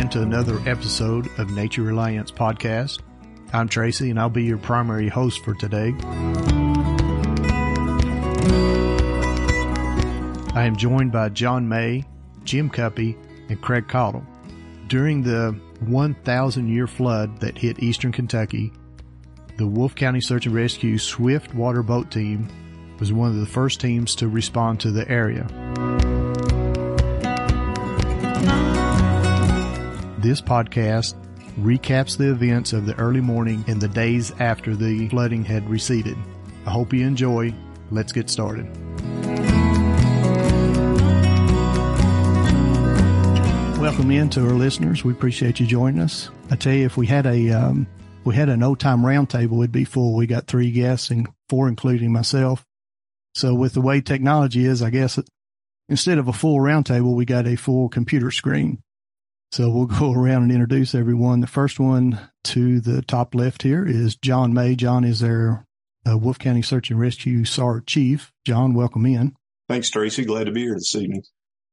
Into another episode of Nature Reliance Podcast. I'm Tracy, and I'll be your primary host for today. I am joined by John May, Jim Cuppy, and Craig Cottle. During the 1,000 year flood that hit eastern Kentucky, the Wolfe County Search and Rescue Swift Water Boat Team was one of the first teams to respond to the area. This podcast recaps the events of the early morning and the days after the flooding had receded. I hope you enjoy. Let's get started. Welcome in to our listeners. We appreciate you joining us. I tell you, if we had a um, we had an old time roundtable, it'd be full. We got three guests and four, including myself. So with the way technology is, I guess instead of a full roundtable, we got a full computer screen. So we'll go around and introduce everyone. The first one to the top left here is John May. John is their uh, Wolfe County Search and Rescue SAR chief. John, welcome in. Thanks, Tracy. Glad to be here this evening.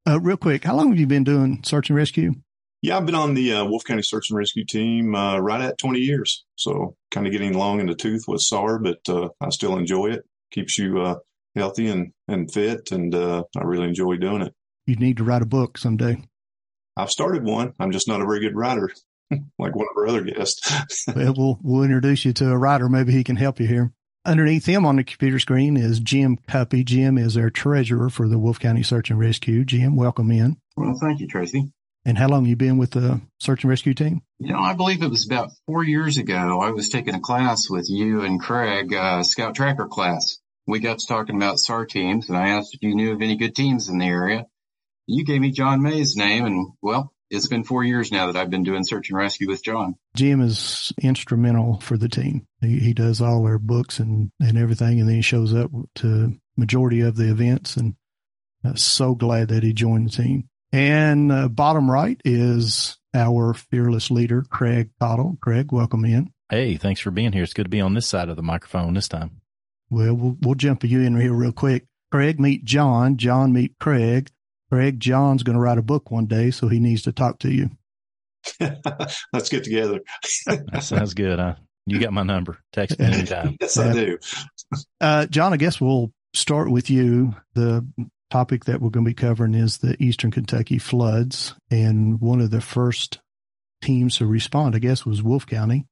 Uh, real quick, how long have you been doing search and rescue? Yeah, I've been on the uh, Wolfe County Search and Rescue team uh, right at 20 years. So kind of getting long in the tooth with SAR, but uh, I still enjoy it. Keeps you uh, healthy and, and fit, and uh, I really enjoy doing it. You'd need to write a book someday. I've started one. I'm just not a very good writer, like one of our other guests. well, we'll we'll introduce you to a writer. Maybe he can help you here. Underneath him on the computer screen is Jim Cuppy. Jim is our treasurer for the Wolfe County Search and Rescue. Jim, welcome in. Well, thank you, Tracy. And how long you been with the search and rescue team? You know, I believe it was about four years ago. I was taking a class with you and Craig, uh, Scout Tracker class. We got to talking about SAR teams, and I asked if you knew of any good teams in the area you gave me John May's name and well, it's been four years now that I've been doing search and rescue with John. Jim is instrumental for the team. He, he does all our books and, and everything. And then he shows up to majority of the events and uh, so glad that he joined the team. And uh, bottom right is our fearless leader, Craig Cottle. Craig, welcome in. Hey, thanks for being here. It's good to be on this side of the microphone this time. Well, we'll, we'll jump you in here real quick. Craig, meet John. John, meet Craig. Craig, John's going to write a book one day, so he needs to talk to you. Let's get together. that sounds good. Huh? You got my number. Text me anytime. yes, I do. Uh, John, I guess we'll start with you. The topic that we're going to be covering is the Eastern Kentucky floods. And one of the first teams to respond, I guess, was Wolfe County.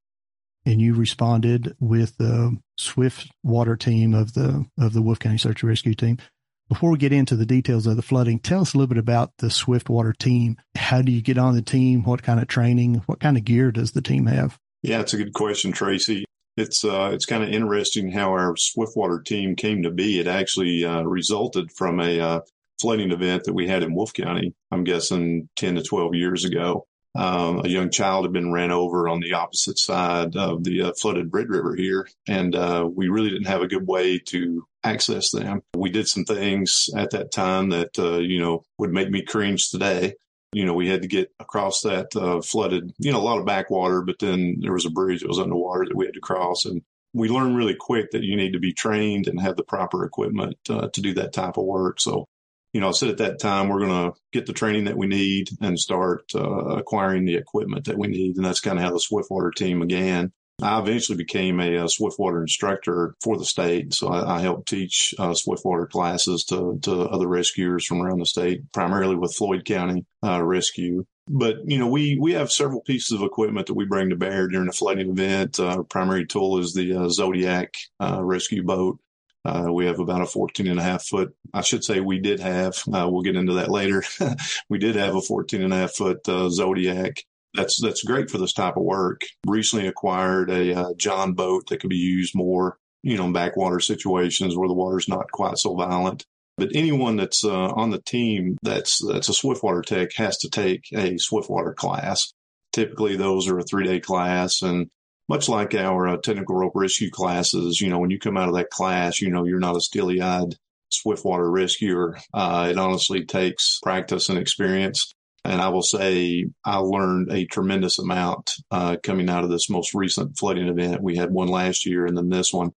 And you responded with the Swift Water team of the of the Wolfe County Search and Rescue team. Before we get into the details of the flooding, tell us a little bit about the Swiftwater team. How do you get on the team? What kind of training? What kind of gear does the team have? Yeah, it's a good question, Tracy. It's uh, it's kind of interesting how our Swiftwater team came to be. It actually uh, resulted from a uh, flooding event that we had in Wolfe County. I'm guessing 10 to 12 years ago. Um, a young child had been ran over on the opposite side of the uh, flooded Red River here, and uh, we really didn't have a good way to access them. We did some things at that time that uh, you know would make me cringe today. You know, we had to get across that uh, flooded, you know, a lot of backwater, but then there was a bridge that was underwater that we had to cross, and we learned really quick that you need to be trained and have the proper equipment uh, to do that type of work. So you know, I said at that time, we're going to get the training that we need and start uh, acquiring the equipment that we need. And that's kind of how the Swiftwater team began. I eventually became a, a Swiftwater instructor for the state. So I, I helped teach uh, Swiftwater classes to, to other rescuers from around the state, primarily with Floyd County uh, Rescue. But, you know, we, we have several pieces of equipment that we bring to bear during a flooding event. Uh, our primary tool is the uh, Zodiac uh, rescue boat. Uh, we have about a 14 and a half foot. I should say we did have, uh, we'll get into that later. we did have a 14 and a half foot uh, Zodiac. That's, that's great for this type of work. Recently acquired a uh, John boat that could be used more, you know, in backwater situations where the water's not quite so violent. But anyone that's uh, on the team that's, that's a Swiftwater tech has to take a Swiftwater class. Typically those are a three day class and much like our uh, technical rope rescue classes, you know, when you come out of that class, you know, you're not a steely eyed swiftwater rescuer. Uh, it honestly takes practice and experience. And I will say I learned a tremendous amount uh, coming out of this most recent flooding event. We had one last year and then this one.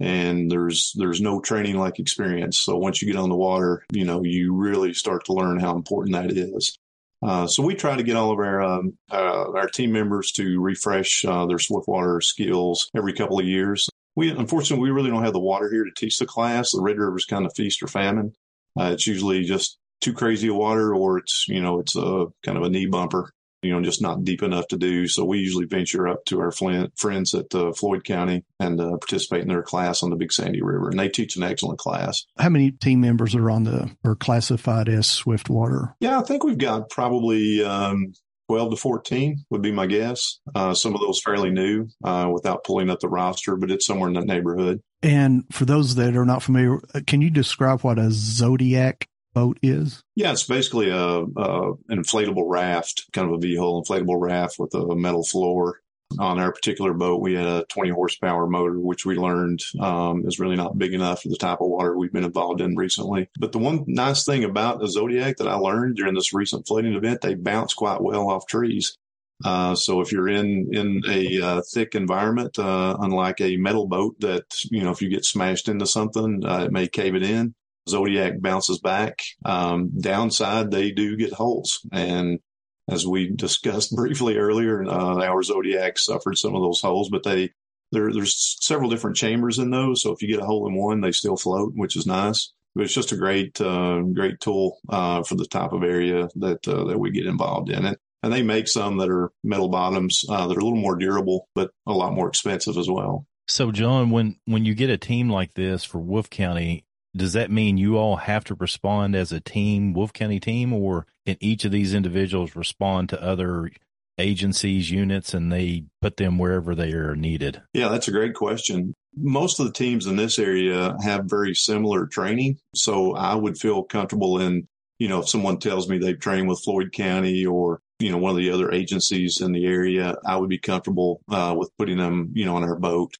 And there's there's no training like experience. So once you get on the water, you know, you really start to learn how important that is. Uh, so we try to get all of our um, uh, our team members to refresh uh, their Swiftwater skills every couple of years. We unfortunately we really don't have the water here to teach the class. The Red River is kind of feast or famine. Uh, it's usually just too crazy of water, or it's you know it's a kind of a knee bumper you know, just not deep enough to do. So we usually venture up to our Flint, friends at uh, Floyd County and uh, participate in their class on the Big Sandy River, and they teach an excellent class. How many team members are on the or classified as Swiftwater? Yeah, I think we've got probably um, 12 to 14 would be my guess. Uh, some of those fairly new uh, without pulling up the roster, but it's somewhere in that neighborhood. And for those that are not familiar, uh, can you describe what a Zodiac boat is? Yeah, it's basically a, a an inflatable raft, kind of a V-hull inflatable raft with a metal floor. On our particular boat, we had a 20 horsepower motor, which we learned um, is really not big enough for the type of water we've been involved in recently. But the one nice thing about the Zodiac that I learned during this recent flooding event, they bounce quite well off trees. Uh, so if you're in in a uh, thick environment, uh, unlike a metal boat that you know if you get smashed into something, uh, it may cave it in. Zodiac bounces back. Um, downside, they do get holes. And as we discussed briefly earlier, uh, our Zodiac suffered some of those holes, but they, there, there's several different chambers in those. So if you get a hole in one, they still float, which is nice. But it's just a great, uh, great tool, uh, for the type of area that, uh, that we get involved in it. And they make some that are metal bottoms, uh, that are a little more durable, but a lot more expensive as well. So, John, when when you get a team like this for Wolfe County, does that mean you all have to respond as a team, Wolfe County team, or can each of these individuals respond to other agencies, units, and they put them wherever they are needed? Yeah, that's a great question. Most of the teams in this area have very similar training. So I would feel comfortable in, you know, if someone tells me they've trained with Floyd County or, you know, one of the other agencies in the area, I would be comfortable uh, with putting them, you know, on our boat.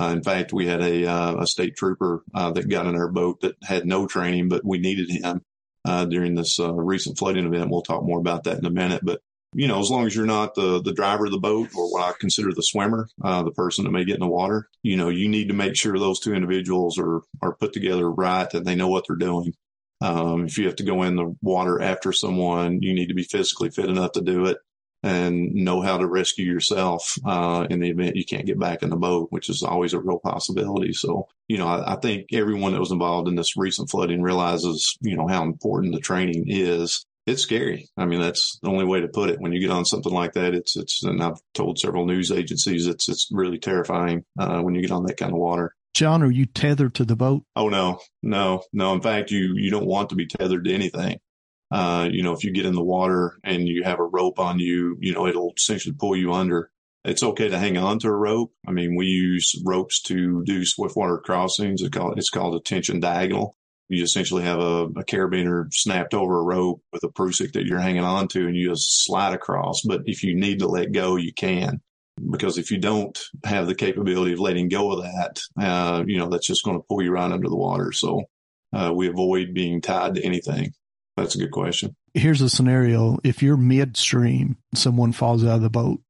Uh, in fact, we had a, uh, a state trooper uh, that got in our boat that had no training, but we needed him uh, during this uh, recent flooding event. We'll talk more about that in a minute. But you know, as long as you're not the the driver of the boat or what I consider the swimmer, uh, the person that may get in the water, you know, you need to make sure those two individuals are are put together right and they know what they're doing. Um, if you have to go in the water after someone, you need to be physically fit enough to do it and know how to rescue yourself uh, in the event you can't get back in the boat, which is always a real possibility. So, you know, I, I, think everyone that was involved in this recent flooding realizes, you know, how important the training is. It's scary. I mean, that's the only way to put it. When you get on something like that, it's it's, and I've told several news agencies, it's it's really terrifying uh, when you get on that kind of water. John, are you tethered to the boat? Oh no, no, no. In fact, you you don't want to be tethered to anything. Uh, you know, if you get in the water and you have a rope on you, you know, it'll essentially pull you under. It's okay to hang on to a rope. I mean, we use ropes to do swiftwater crossings. It's called, it's called a tension diagonal. You essentially have a, a carabiner snapped over a rope with a prusik that you're hanging on to and you just slide across. But if you need to let go, you can. Because if you don't have the capability of letting go of that, uh, you know, that's just going to pull you right under the water. So uh, we avoid being tied to anything. That's a good question. Here's a scenario. If you're midstream, someone falls out of the boat,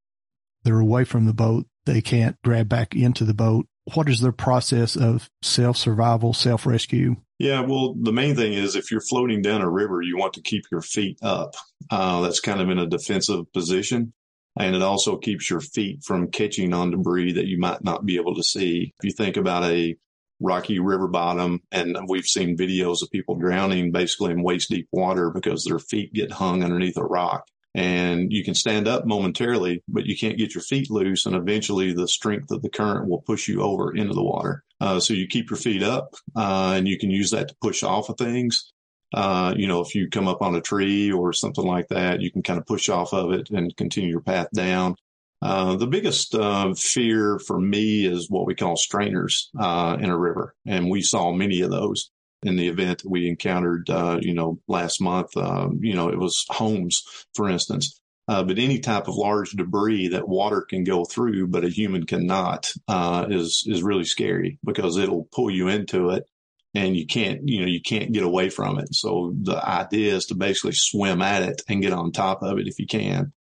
they're away from the boat, they can't grab back into the boat. What is their process of self survival, self rescue? Yeah, well, the main thing is if you're floating down a river, you want to keep your feet up. Uh, that's kind of in a defensive position. And it also keeps your feet from catching on debris that you might not be able to see. If you think about a rocky river bottom, and we've seen videos of people drowning basically in waist deep water because their feet get hung underneath a rock and you can stand up momentarily, but you can't get your feet loose. And eventually the strength of the current will push you over into the water. Uh, so you keep your feet up, uh, and you can use that to push off of things. Uh, you know, if you come up on a tree or something like that, you can kind of push off of it and continue your path down. Uh, the biggest uh, fear for me is what we call strainers uh, in a river, and we saw many of those in the event that we encountered, uh, you know, last month. Um, you know, it was homes, for instance. Uh, but any type of large debris that water can go through, but a human cannot, uh, is is really scary because it'll pull you into it, and you can't, you know, you can't get away from it. So the idea is to basically swim at it and get on top of it if you can.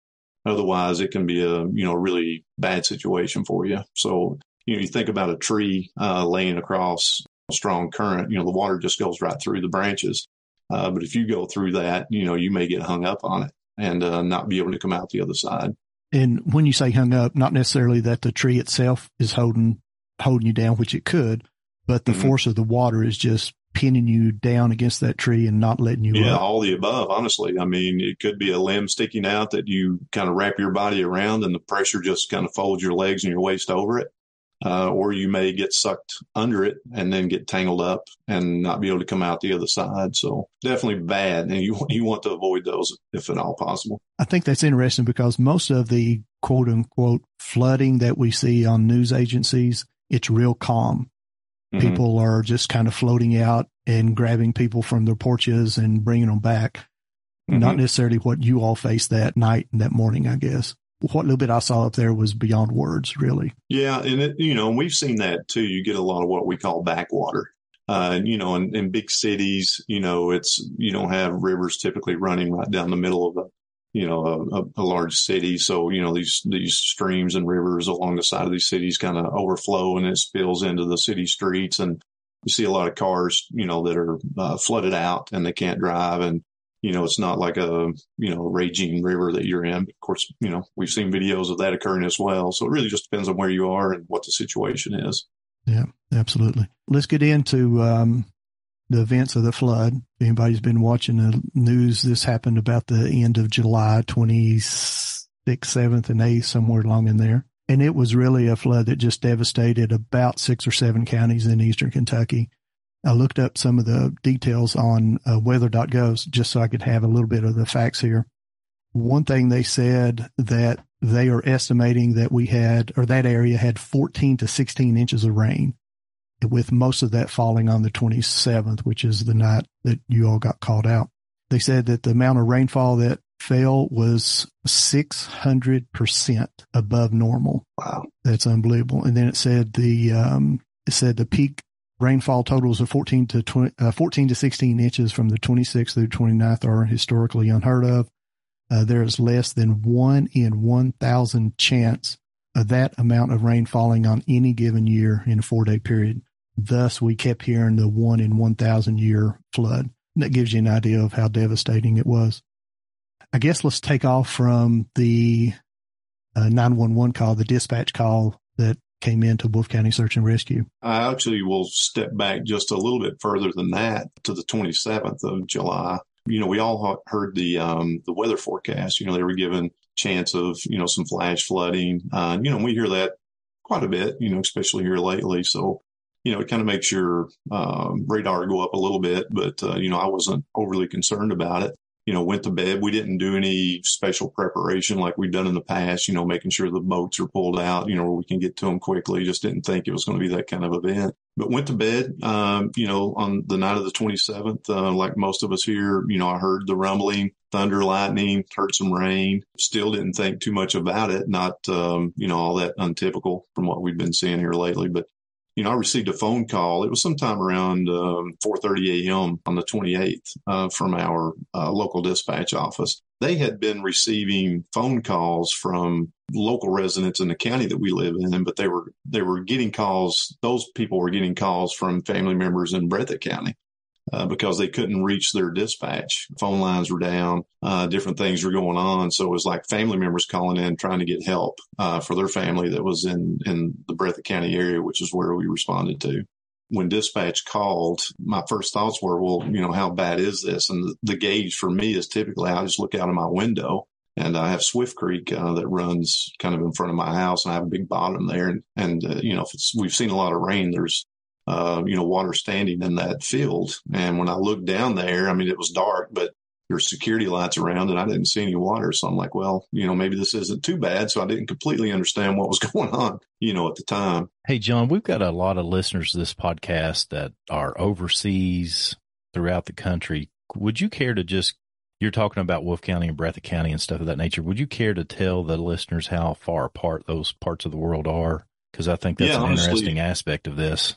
Otherwise, it can be a you know really bad situation for you. So you know, you think about a tree uh, laying across strong current, you know, the water just goes right through the branches. Uh, but if you go through that, you know, you may get hung up on it and uh, not be able to come out the other side. And when you say hung up, not necessarily that the tree itself is holding holding you down, which it could, but the mm-hmm. force of the water is just pinning you down against that tree and not letting you yeah up. all the above honestly i mean it could be a limb sticking out that you kind of wrap your body around and the pressure just kind of folds your legs and your waist over it uh, or you may get sucked under it and then get tangled up and not be able to come out the other side. So definitely bad, and you you want to avoid those if at all possible. I think that's interesting because most of the quote unquote flooding that we see on news agencies, it's real calm. Mm-hmm. People are just kind of floating out and grabbing people from their porches and bringing them back. Mm-hmm. Not necessarily what you all faced that night and that morning, I guess what little bit I saw up there was beyond words, really. Yeah, and it, you know, we've seen that too. You get a lot of what we call backwater. Uh, you know, in, in big cities, you know, it's you don't have rivers typically running right down the middle of a, you know, a, a large city. So you know these these streams and rivers along the side of these cities kind of overflow and it spills into the city streets, and you see a lot of cars, you know, that are uh, flooded out and they can't drive, and you know, it's not like a, you know, raging river that you're in. Of course, you know, we've seen videos of that occurring as well. So it really just depends on where you are and what the situation is. Yeah, absolutely. Let's get into um, the events of the flood. If anybody's been watching the news, this happened about the end of July 26th, 7th, and 8th, somewhere along in there. And it was really a flood that just devastated about six or seven counties in eastern Kentucky. I looked up some of the details on uh, weather.gov just so I could have a little bit of the facts here. One thing they said that they are estimating that we had, or that area had 14 to 16 inches of rain, with most of that falling on the 27th, which is the night that you all got called out. They said that the amount of rainfall that fell was 600% above normal. Wow. That's unbelievable. And then it said the, um, it said the peak Rainfall totals of 14 to 20, uh, 14 to 16 inches from the 26th through 29th are historically unheard of. Uh, there is less than one in 1,000 chance of that amount of rain falling on any given year in a four day period. Thus, we kept hearing the one in 1,000 year flood. That gives you an idea of how devastating it was. I guess let's take off from the uh, 911 call, the dispatch call that came into Wolfe County Search and Rescue? I actually will step back just a little bit further than that to the 27th of July. You know, we all heard the um, the weather forecast. You know, they were given chance of you know some flash flooding. Uh, you know, we hear that quite a bit. You know, especially here lately. So you know, it kind of makes your um, radar go up a little bit. But uh, you know, I wasn't overly concerned about it you know, went to bed. We didn't do any special preparation like we've done in the past, you know, making sure the boats are pulled out, you know, where we can get to them quickly. Just didn't think it was going to be that kind of event. but went to bed, um, you know, on the night of the 27th. Uh, like most of us here, you know, I heard the rumbling, thunder, lightning, heard some rain. Still didn't think too much about it. Not, um, you know, all that untypical from what we've been seeing here lately. But, you know, I received a phone call. It was sometime around um, 4:30 a.m. on the 28th uh, from our uh, local dispatch office. They had been receiving phone calls from local residents in the county that we live in, but they were they were getting calls. Those people were getting calls from family members in Breathitt County. Uh, because they couldn't reach their dispatch. Phone lines were down, uh, different things were going on. So it was like family members calling in trying to get help uh, for their family that was in, in the Breathitt County area, which is where we responded to. When dispatch called, my first thoughts were, well, you know, how bad is this? And the, the gauge for me is typically I just look out of my window and I have Swift Creek uh, that runs kind of in front of my house, and I have a big bottom there. And, and uh, you know, if we've seen a lot of rain, there's uh, you know water standing in that field. And when I looked down there, I mean, it was dark, but there's security lights around, and I didn't see any water. So I'm like, well, you know, maybe this isn't too bad. So I didn't completely understand what was going on, you know, at the time. Hey, John, we've got a lot of listeners to this podcast that are overseas throughout the country. Would you care to just you're talking about Wolf County and Breathitt County and stuff of that nature. Would you care to tell the listeners how far apart those parts of the world are? Because I think that's yeah, an honestly, interesting aspect of this.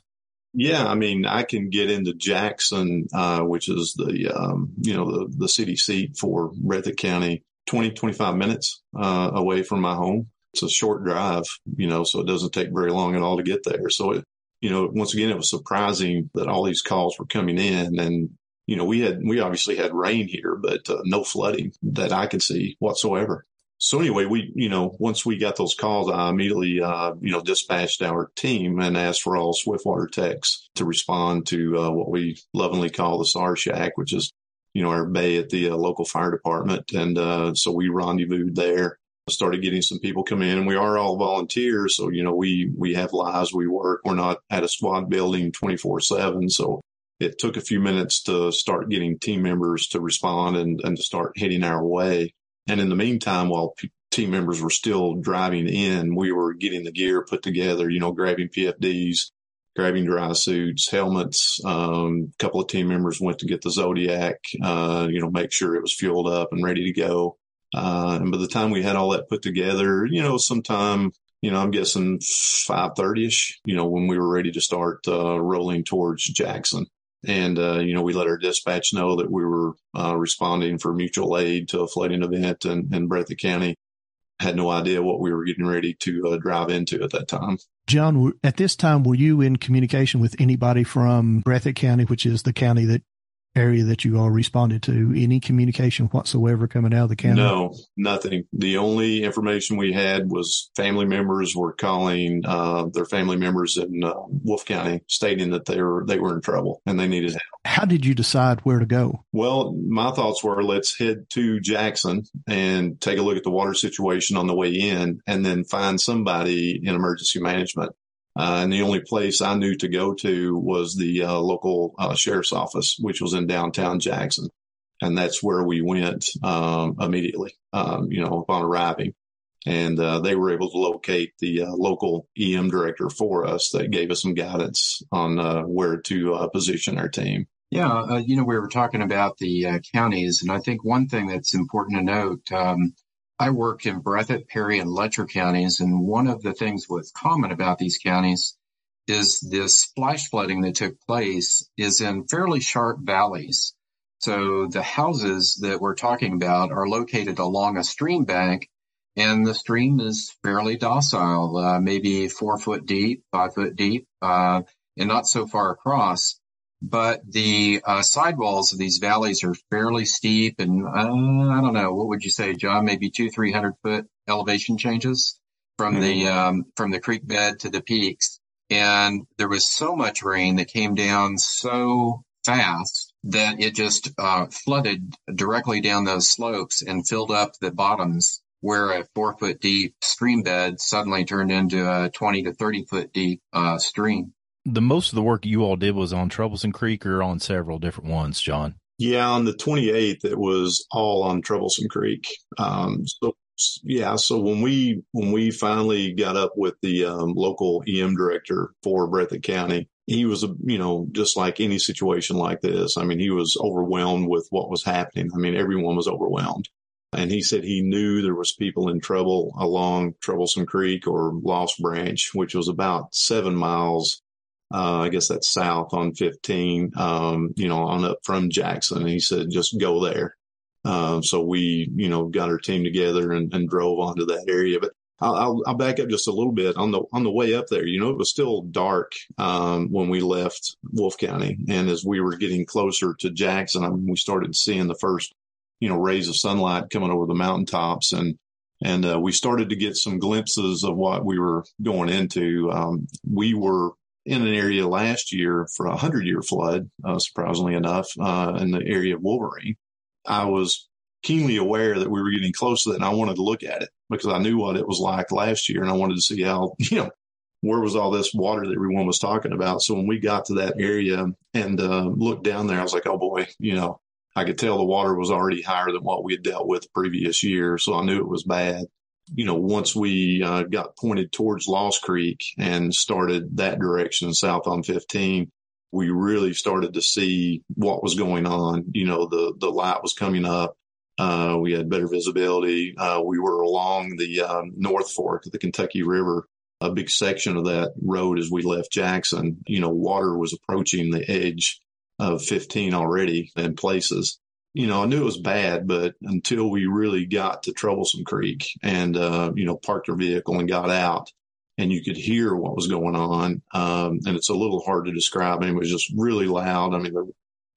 Yeah, I mean, I can get into Jackson, uh, which is the um, you know the the city seat for Breathitt County, 20, 25 minutes uh, away from my home. It's a short drive, you know, so it doesn't take very long at all to get there. So it, you know, once again, it was surprising that all these calls were coming in, and you know, we had, we obviously had rain here, but uh, no flooding that I could see whatsoever. So anyway, we, you know, once we got those calls, I immediately, uh, you know, dispatched our team and asked for all Swiftwater techs to respond to uh, what we lovingly call the SAR Shack, which is, you know, our bay at the uh, local fire department. And uh, so we rendezvoused there, started getting some people come in we are all volunteers. So, you know, we, we have lives, we work, we're not at a squad building 24 seven. So it took a few minutes to start getting team members to respond and, and to start heading our way. And in the meantime, while p- team members were still driving in, we were getting the gear put together, you know, grabbing PFDs, grabbing dry suits, helmets. Um, a couple of team members went to get the Zodiac, uh, you know, make sure it was fueled up and ready to go. Uh, and by the time we had all that put together, you know, sometime, you know, I'm guessing 530 ish, you know, when we were ready to start, uh, rolling towards Jackson. And, uh, you know, we let our dispatch know that we were uh, responding for mutual aid to a flooding event in, in Breathitt County. Had no idea what we were getting ready to uh, drive into at that time. John, at this time, were you in communication with anybody from Breathitt County, which is the county that area that you all responded to? Any communication whatsoever coming out of the county? No, nothing. The only information we had was family members were calling uh, their family members in uh, Wolfe County, stating that they were they were in trouble and they needed help. How did you decide where to go? Well, my thoughts were let's head to Jackson and take a look at the water situation on the way in, and then find somebody in emergency management uh, and the only place I knew to go to was the uh, local uh, sheriff's office, which was in downtown Jackson. And that's where we went um, immediately, um, you know, upon arriving. And uh, they were able to locate the uh, local EM director for us that gave us some guidance on uh, where to position our team. Yeah, you know, we were talking about the counties, and I think one thing that's important to note um, I work in Breathitt, Perry, and Letcher counties, and one of the things what's common about these counties is this flash flooding that took place is in fairly sharp valleys. So the houses that we're talking about are located along a stream bank, and the stream is fairly docile, uh, maybe four foot deep, five foot deep, uh, and not so far across but the uh, sidewalls of these valleys are fairly steep and uh, I don't know what would you say, John? Maybe two, three hundred foot elevation changes from mm-hmm. the um, from the creek bed to the peaks, and there was so much rain that came down so fast that it just uh, flooded directly down those slopes and filled up the bottoms where a four foot deep stream bed suddenly turned into a 20 to 30 foot deep uh, stream the most of the work you all did was on Troublesome Creek or on several different ones, John? Yeah, on the 28th, it was all on Troublesome Creek. Um, so yeah, so when we when we finally got up with the um, local EM director for Breathitt County, he was, you know, just like any situation like this. I mean, he was overwhelmed with what was happening. I mean, everyone was overwhelmed. And he said he knew there was people in trouble along Troublesome Creek or Lost Branch, which was about seven miles. Uh, I guess that's south on 15, um, you know, on up from Jackson. And he said, just go there. Um, so we, you know, got our team together and, and drove onto that area. But I'll, I'll, I'll, back up just a little bit on the on the way up there. You know, it was still dark um, when we left Wolfe County, and as we were getting closer to Jackson, I mean, we started seeing the first, you know, rays of sunlight coming over the mountaintops, and and uh, we started to get some glimpses of what we were going into. Um, we were in an area last year for a hundred year flood, uh, surprisingly enough, uh, in the area of Wolverine. I was keenly aware that we were getting close to that and I wanted to look at it because I knew what it was like last year and I wanted to see how, you know, where was all this water that everyone was talking about. So when we got to that area and uh, looked down there, I was like, oh boy, you know, I could tell the water was already higher than what we had dealt with the previous year. So I knew it was bad. You know, once we uh, got pointed towards Lost Creek and started that direction south on 15, we really started to see what was going on. You know, the, the light was coming up. Uh, we had better visibility. Uh, we were along the um, North Fork of the Kentucky River, a big section of that road as we left Jackson. You know, water was approaching the edge of 15 already in places. You know, I knew it was bad, but until we really got to Troublesome Creek and, uh, you know, parked our vehicle and got out and you could hear what was going on. Um, and it's a little hard to describe. I mean, it was just really loud. I mean,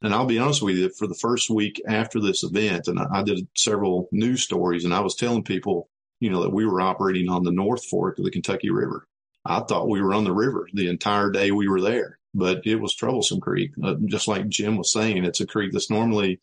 and I'll be honest with you, for the first week after this event, and I, did several news stories, and I was telling people, you know, that we were operating on the North Fork of the Kentucky River. I thought we were on the river the entire day we were there, but it was Troublesome Creek. Uh, just like Jim was saying, it's a creek that's normally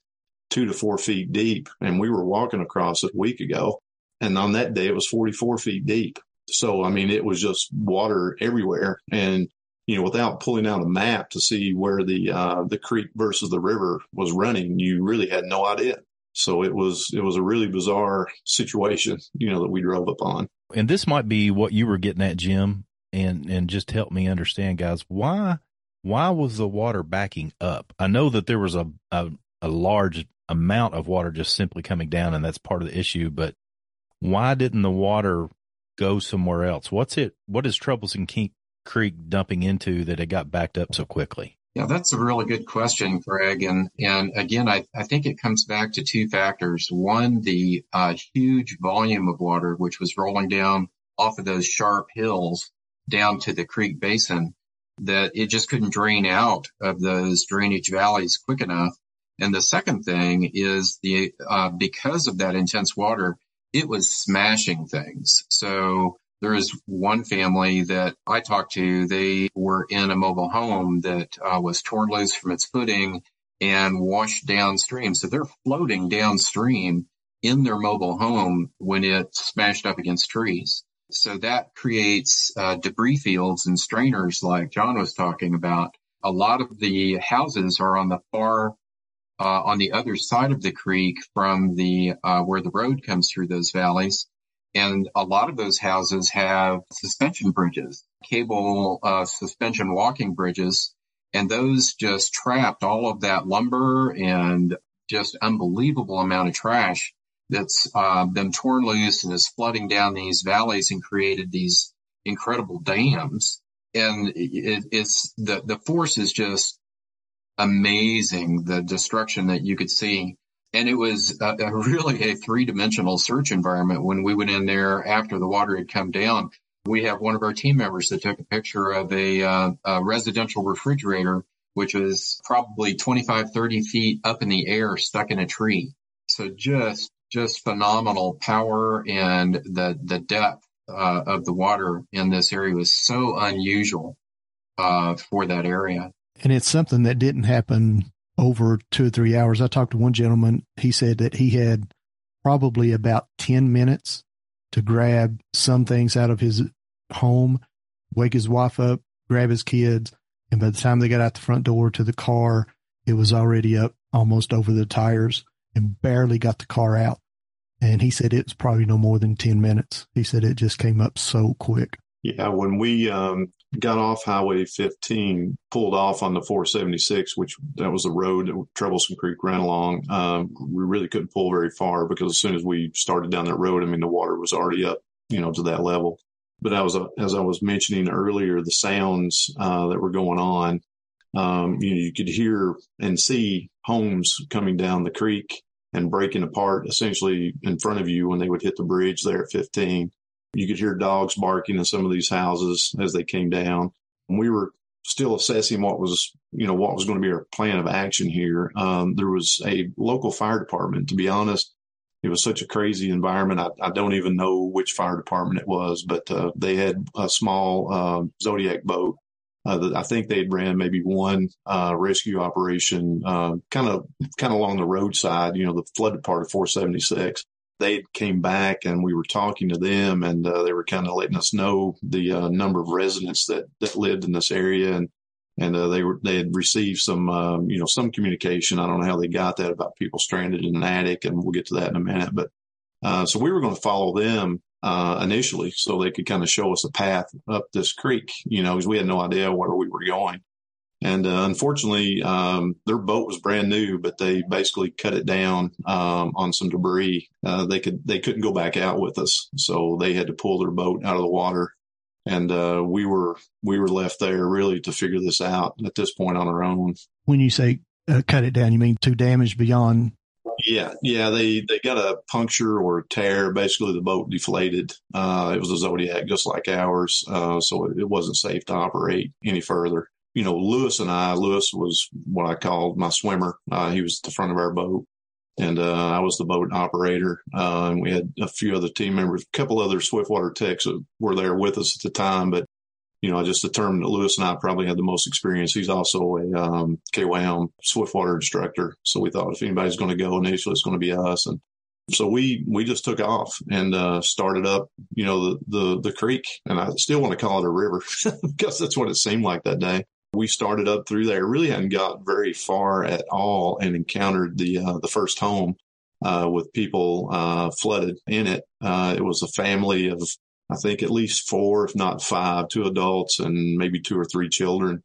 two to four feet deep, and we were walking across it a week ago, and on that day it was 44 feet deep. So, I mean, it was just water everywhere. And you know, without pulling out a map to see where the uh, the creek versus the river was running, you really had no idea. So it was it was a really bizarre situation, you know, that we drove upon. And this might be what you were getting at, Jim, and and just help me understand, guys, why why was the water backing up? I know that there was a a, a large amount of water just simply coming down, and that's part of the issue. But why didn't the water go somewhere else? What's it? What is Troublesome creek dumping into that it got backed up so quickly? Yeah, that's a really good question, Greg. And and again, I, I think it comes back to two factors. One, the uh, huge volume of water which was rolling down off of those sharp hills down to the creek basin that it just couldn't drain out of those drainage valleys quick enough. And the second thing is the uh, because of that intense water, it was smashing things. So there is one family that I talked to. They were in a mobile home that uh, was torn loose from its footing and washed downstream. So they're floating downstream in their mobile home when it smashed up against trees. So that creates uh, debris fields and strainers like John was talking about. A lot of the houses are on the far, uh, on the other side of the creek from the, uh, where the road comes through those valleys. And a lot of those houses have suspension bridges, cable uh, suspension walking bridges, and those just trapped all of that lumber and just unbelievable amount of trash that's uh, been torn loose and is flooding down these valleys and created these incredible dams. And it, it's the the force is just amazing. The destruction that you could see and it was a, a really a three dimensional search environment when we went in there after the water had come down. We have one of our team members that took a picture of a, uh, a residential refrigerator, which was probably 25, 30 feet up in the air, stuck in a tree. So just, just phenomenal power and the, the depth uh, of the water in this area was so unusual uh, for that area. And it's something that didn't happen over two or three hours. I talked to one gentleman. He said that he had probably about 10 minutes to grab some things out of his home, wake his wife up, grab his kids. And by the time they got out the front door to the car, it was already up almost over the tires and barely got the car out. And he said it was probably no more than 10 minutes. He said it just came up so quick. Yeah, when we um, got off Highway 15, pulled off on the 476, which that was the road that Troublesome Creek ran along. Um, we really couldn't pull very far because as soon as we started down that road, I mean, the water was already up, you know, to that level. But I was, as I was mentioning earlier, the sounds uh, that were going on, um, you know, you could hear and see homes coming down the creek and breaking apart essentially in front of you when they would hit the bridge there at 15. You could hear dogs barking in some of these houses as they came down. And we were still assessing what was, you know, what was going to be our plan of action here. Um, there was a local fire department. To be honest, it was such a crazy environment. I, I don't even know which fire department it was, but uh, they had a small uh, Zodiac boat. Uh, I think they'd ran maybe one uh, rescue operation, kind of kind of along the roadside, you know, the flooded part of 476 they came back and we were talking to them and uh, they were kind of letting us know the uh, number of residents that, that lived in this area and and uh, they were they had received some um, you know some communication. I don't know how they got that about people stranded in an attic and we'll get to that in a minute but uh, so we were going to follow them uh, initially so they could kind of show us a path up this creek you know because we had no idea where we were going and uh, unfortunately, um, their boat was brand new, but they basically cut it down um, on some debris. Uh, they could they couldn't go back out with us, so they had to pull their boat out of the water, and uh, we were we were left there really to figure this out at this point on our own. When you say uh, cut it down, you mean too damaged beyond? Yeah, yeah, they they got a puncture or a tear. Basically, the boat deflated. Uh, it was a Zodiac, just like ours, uh, so it, it wasn't safe to operate any further you know, Lewis and I, Lewis was what I called my swimmer. Uh, he was at the front of our boat and, uh, I was the boat operator. Uh, and we had a few other team members, a couple other Swiftwater techs were there with us at the time. But, you know, I just determined that Lewis and I probably had the most experience. He's also a, um, KWAM Swiftwater instructor. So we thought if anybody's going to go initially, it's going to be us. And, so we we just took off and uh, started up, you know, the, the the creek, and I still want to call it a river because that's what it seemed like that day we started up through there. Really hadn't got very far at all, and encountered the uh, the first home uh, with people uh, flooded in it. Uh, it was a family of I think at least four, if not five, two adults and maybe two or three children.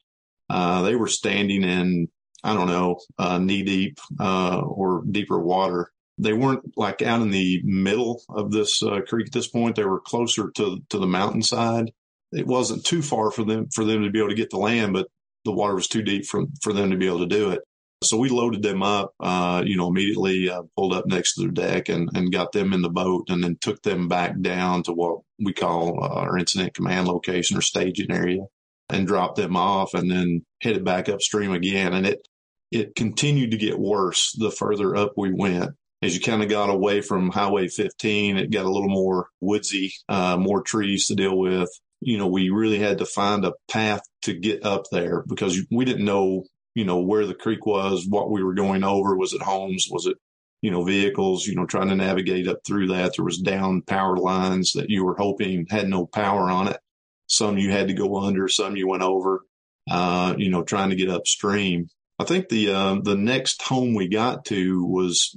Uh, they were standing in I don't know uh, knee deep or deeper water. They weren't like out in the middle of this creek at this point. They were closer to to the mountainside it wasn't too far for them for them to be able to get to land, but the water was too deep for, for them to be able to do it. So we loaded them up, uh, you know, immediately uh, pulled up next to their deck and, and got them in the boat and then took them back down to what we call uh, our incident command location or staging area and dropped them off and then headed back upstream again. And it, it continued to get worse the further up we went. As you kind of got away from Highway 15, it got a little more woodsy, uh, more trees to deal with you know, we really had to find a path to get up there because we didn't know, you know, where the creek was, what we were going over. Was it homes? Was it, you know, vehicles, you know, trying to navigate up through that. There was down power lines that you were hoping had no power on it. Some you had to go under, some you went over, uh, you know, trying to get upstream. I think the, um, the next home we got to was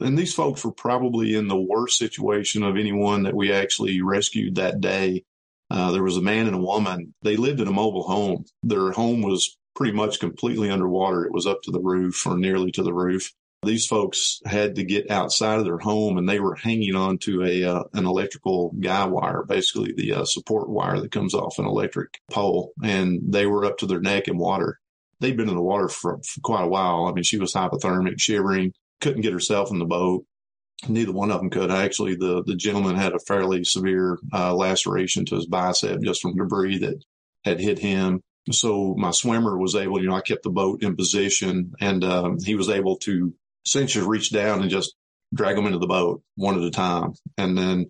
and these folks were probably in the worst situation of anyone that we actually rescued that day. Uh, there was a man and a woman. They lived in a mobile home. Their home was pretty much completely underwater. It was up to the roof or nearly to the roof. These folks had to get outside of their home and they were hanging on to a uh, an electrical guy wire, basically the uh, support wire that comes off an electric pole, and they were up to their neck in water. They'd been in the water for, for quite a while. I mean, she was hypothermic, shivering, couldn't get herself in the boat neither one of them could. Actually, the, the gentleman had a fairly severe uh, laceration to his bicep just from debris that had hit him. So my swimmer was able, you know, I kept the boat in position and um, he was able to essentially reach down and just drag them into the boat one at a time. And then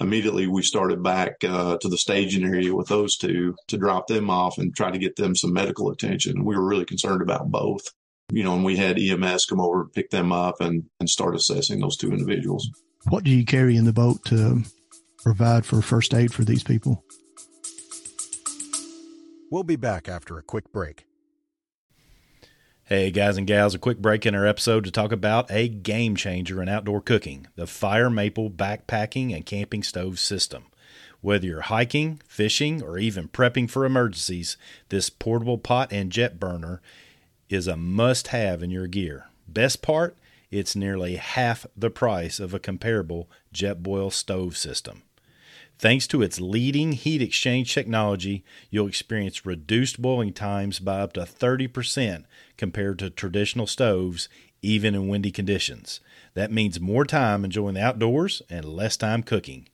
immediately we started back uh, to the staging area with those two to drop them off and try to get them some medical attention. We were really concerned about both you know, and we had EMS come over, pick them up, and and start assessing those two individuals. What do you carry in the boat to provide for first aid for these people? We'll be back after a quick break. Hey, guys and gals, a quick break in our episode to talk about a game changer in outdoor cooking the Fire Maple Backpacking and Camping Stove System. Whether you're hiking, fishing, or even prepping for emergencies, this portable pot and jet burner is a must have in your gear. Best part, it's nearly half the price of a comparable Jetboil stove system. Thanks to its leading heat exchange technology, you'll experience reduced boiling times by up to 30% compared to traditional stoves, even in windy conditions. That means more time enjoying the outdoors and less time cooking.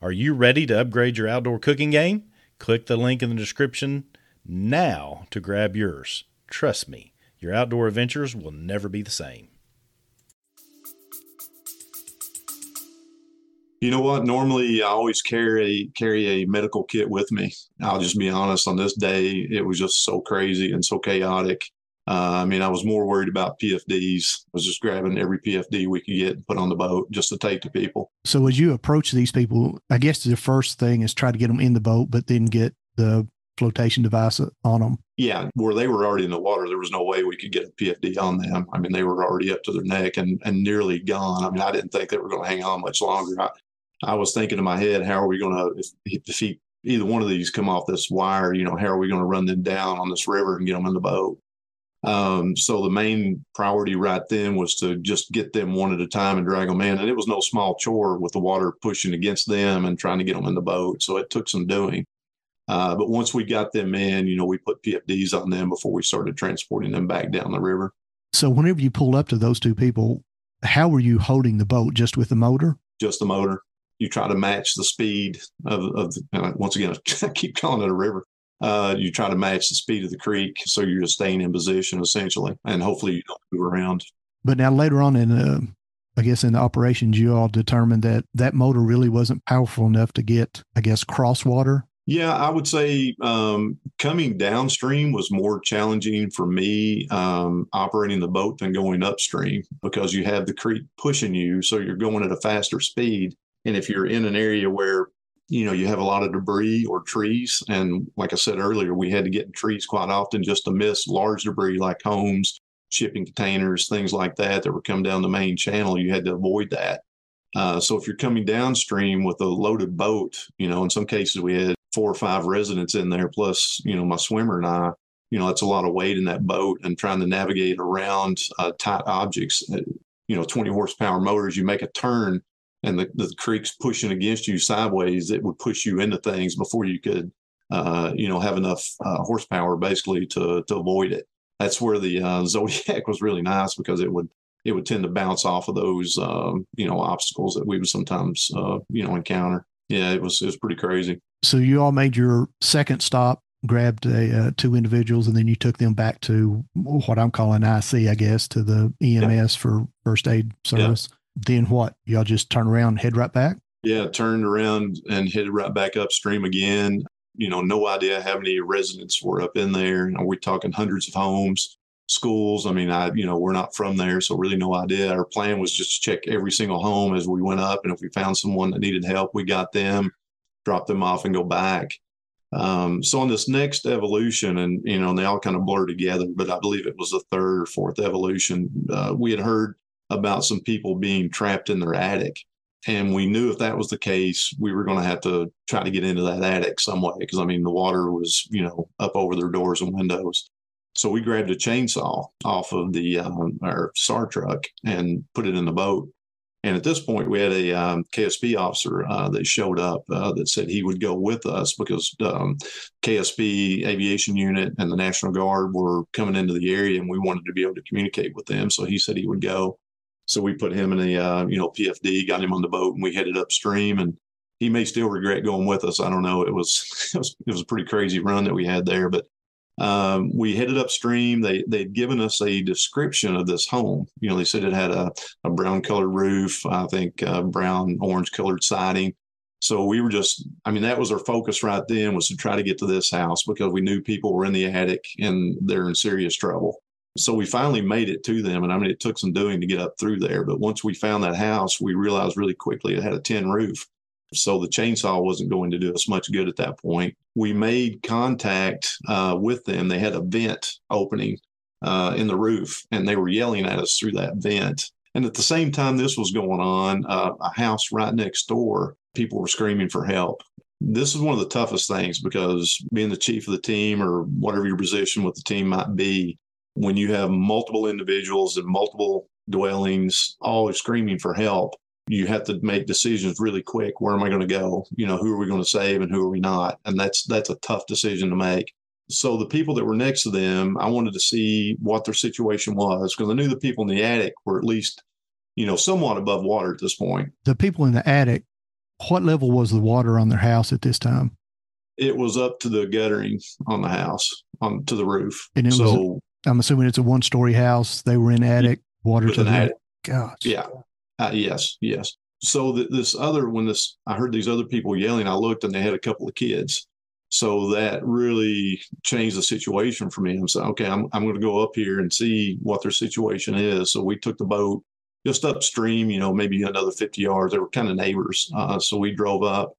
Are you ready to upgrade your outdoor cooking game? Click the link in the description now to grab yours. Trust me, your outdoor adventures will never be the same. You know what? Normally, I always carry carry a medical kit with me. I'll just be honest. On this day, it was just so crazy and so chaotic. Uh, I mean, I was more worried about PFDs. I was just grabbing every PFD we could get and put on the boat just to take to people. So, as you approach these people, I guess the first thing is try to get them in the boat, but then get the flotation device on them. Yeah, where they were already in the water, there was no way we could get a PFD on them. I mean, they were already up to their neck and, and nearly gone. I mean, I didn't think they were going to hang on much longer. I, I was thinking in my head, how are we going to, if, if he, either one of these come off this wire, you know, how are we going to run them down on this river and get them in the boat? Um, so the main priority right then was to just get them one at a time and drag them in. And it was no small chore with the water pushing against them and trying to get them in the boat. So it took some doing. Uh, but once we got them in, you know, we put PFDs on them before we started transporting them back down the river. So whenever you pulled up to those two people, how were you holding the boat? Just with the motor? Just the motor you try to match the speed of, of the, once again, I keep calling it a river. Uh, you try to match the speed of the creek so you're just staying in position essentially, and hopefully you don't move around. But now later on in, uh, I guess in the operations, you all determined that that motor really wasn't powerful enough to get, I guess, cross water. Yeah, I would say um, coming downstream was more challenging for me um, operating the boat than going upstream because you have the creek pushing you, so you're going at a faster speed. And if you're in an area where you know you have a lot of debris or trees, and like I said earlier, we had to get in trees quite often just to miss large debris like homes, shipping containers, things like that that were coming down the main channel. You had to avoid that. Uh, so if you're coming downstream with a loaded boat, you know, in some cases we had four or five residents in there, plus you know my swimmer and I. You know, that's a lot of weight in that boat, and trying to navigate around uh, tight objects. Uh, you know, 20 horsepower motors. You make a turn, and the, the creek's pushing against you sideways, it would push you into things before you could, uh, you know, have enough uh, horsepower basically to to avoid it. That's where the uh, Zodiac was really nice because it would it would tend to bounce off of those um, you know obstacles that we would sometimes uh, you know encounter. Yeah, it was it was pretty crazy. So you all made your second stop, grabbed a, uh, two individuals, and then you took them back to what I'm calling IC, I guess, to the EMS yeah. for first aid service. Yeah then what? Y'all just turn around, head right back? Yeah, turned around and headed right back upstream again. You know, no idea how many residents were up in there. You know, we're talking hundreds of homes, schools. I mean, I, you know, we're not from there, so really no idea. Our plan was just to check every single home as we went up. And if we found someone that needed help, we got them, drop them off, and go back. Um, so on this next evolution, and you know, and they all kind of blur together, but I believe it was the third or fourth evolution. Uh, we had heard about some people being trapped in their attic. And we knew if that was the case, we were going to have to try to get into that attic some way because I mean, the water was, you know, up over their doors and windows. So we grabbed a chainsaw off of the um, our star truck and put it in the boat. And at this point, we had a um, KSP officer uh, that showed up uh, that said he would go with us because um, KSP Aviation Unit and the National Guard were coming into the area, and we wanted to be able to communicate with them. So he said he would go. So we put him in a uh, you know PFD, got him on the boat, and we headed upstream. And he may still regret going with us. I don't know. It was it was, it was a pretty crazy run that we had there, but um, we headed upstream. They they'd given us a description of this home. You know, they said it had a, a brown colored roof, I think uh, brown orange colored siding. So we were just, I mean, that was our focus right then was to try to get to this house because we knew people were in the attic and they're in serious trouble. So we finally made it to them. And I mean, it took some doing to get up through there. But once we found that house, we realized really quickly it had a tin roof. So the chainsaw wasn't going to do us much good at that point. We made contact uh, with them. They had a vent opening uh, in the roof, and they were yelling at us through that vent. And at the same time this was going on, uh, a house right next door, people were screaming for help. this is one of the toughest things because being the chief of the team or whatever your position with the team might be, when you have multiple individuals and multiple dwellings all screaming for help, you have to make decisions really quick. Where am I going to go? You know, who are we going to save and who are we not? And that's that's a tough decision to make. So the people that were next to them, I wanted to see what their situation was because I knew the people in the attic were at least, you know, somewhat above water at this point. The people in the attic, what level was the water on their house at this time? It was up to the guttering on the house, on to the roof. And it so was, I'm assuming it's a one story house. They were in attic, water to the attic. Gosh. Yeah. Uh, yes. Yes. So th- this other, when this, I heard these other people yelling, I looked and they had a couple of kids. So that really changed the situation for me. I'm saying, okay, I'm, I'm going to go up here and see what their situation is. So we took the boat just upstream, you know, maybe another 50 yards. They were kind of neighbors. Uh, so we drove up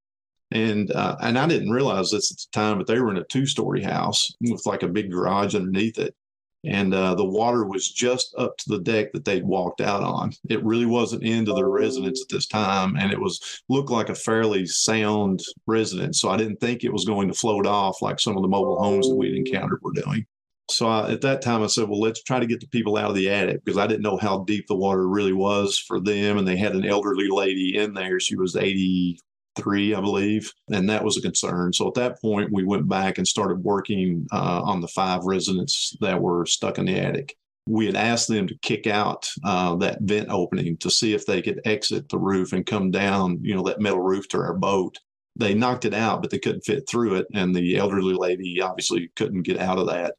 and, uh, and I didn't realize this at the time, but they were in a two story house with like a big garage underneath it and uh, the water was just up to the deck that they'd walked out on. It really wasn't into their residence at this time, and it was looked like a fairly sound residence. So I didn't think it was going to float off like some of the mobile homes that we'd encountered were doing. So I, at that time, I said, "Well, let's try to get the people out of the attic because I didn't know how deep the water really was for them." And they had an elderly lady in there; she was eighty three, I believe, and that was a concern. So at that point, we went back and started working uh, on the five residents that were stuck in the attic. We had asked them to kick out uh, that vent opening to see if they could exit the roof and come down, you know, that metal roof to our boat. They knocked it out, but they couldn't fit through it, and the elderly lady obviously couldn't get out of that.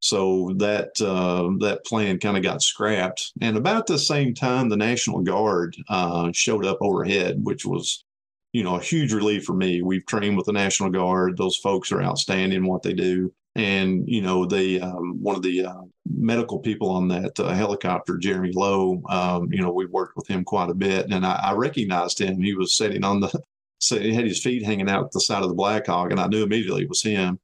So that uh, that plan kind of got scrapped. And about the same time, the National Guard uh, showed up overhead, which was you know, a huge relief for me. We've trained with the National Guard. Those folks are outstanding in what they do. And, you know, the um, one of the uh, medical people on that uh, helicopter, Jeremy Lowe, um, you know, we worked with him quite a bit. And I, I recognized him. He was sitting on the, so he had his feet hanging out the side of the Black Hawk, and I knew immediately it was him.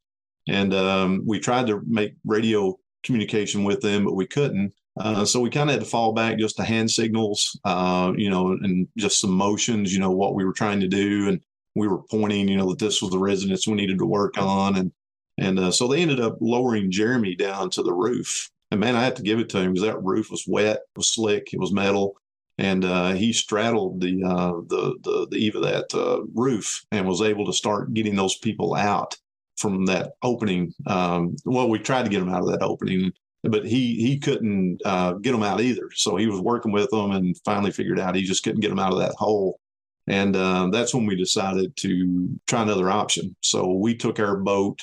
And um, we tried to make radio communication with them, but we couldn't. Uh, so we kind of had to fall back just to hand signals, uh, you know, and just some motions, you know, what we were trying to do. And we were pointing, you know, that this was the residence we needed to work on. And, and uh, so they ended up lowering Jeremy down to the roof. And man, I had to give it to him because that roof was wet, it was slick, it was metal. And uh, he straddled the, uh, the, the, the eave of that uh, roof and was able to start getting those people out from that opening. Um, well, we tried to get them out of that opening but he he couldn't uh, get them out either. So he was working with them and finally figured out he just couldn't get them out of that hole. And uh, that's when we decided to try another option. So we took our boat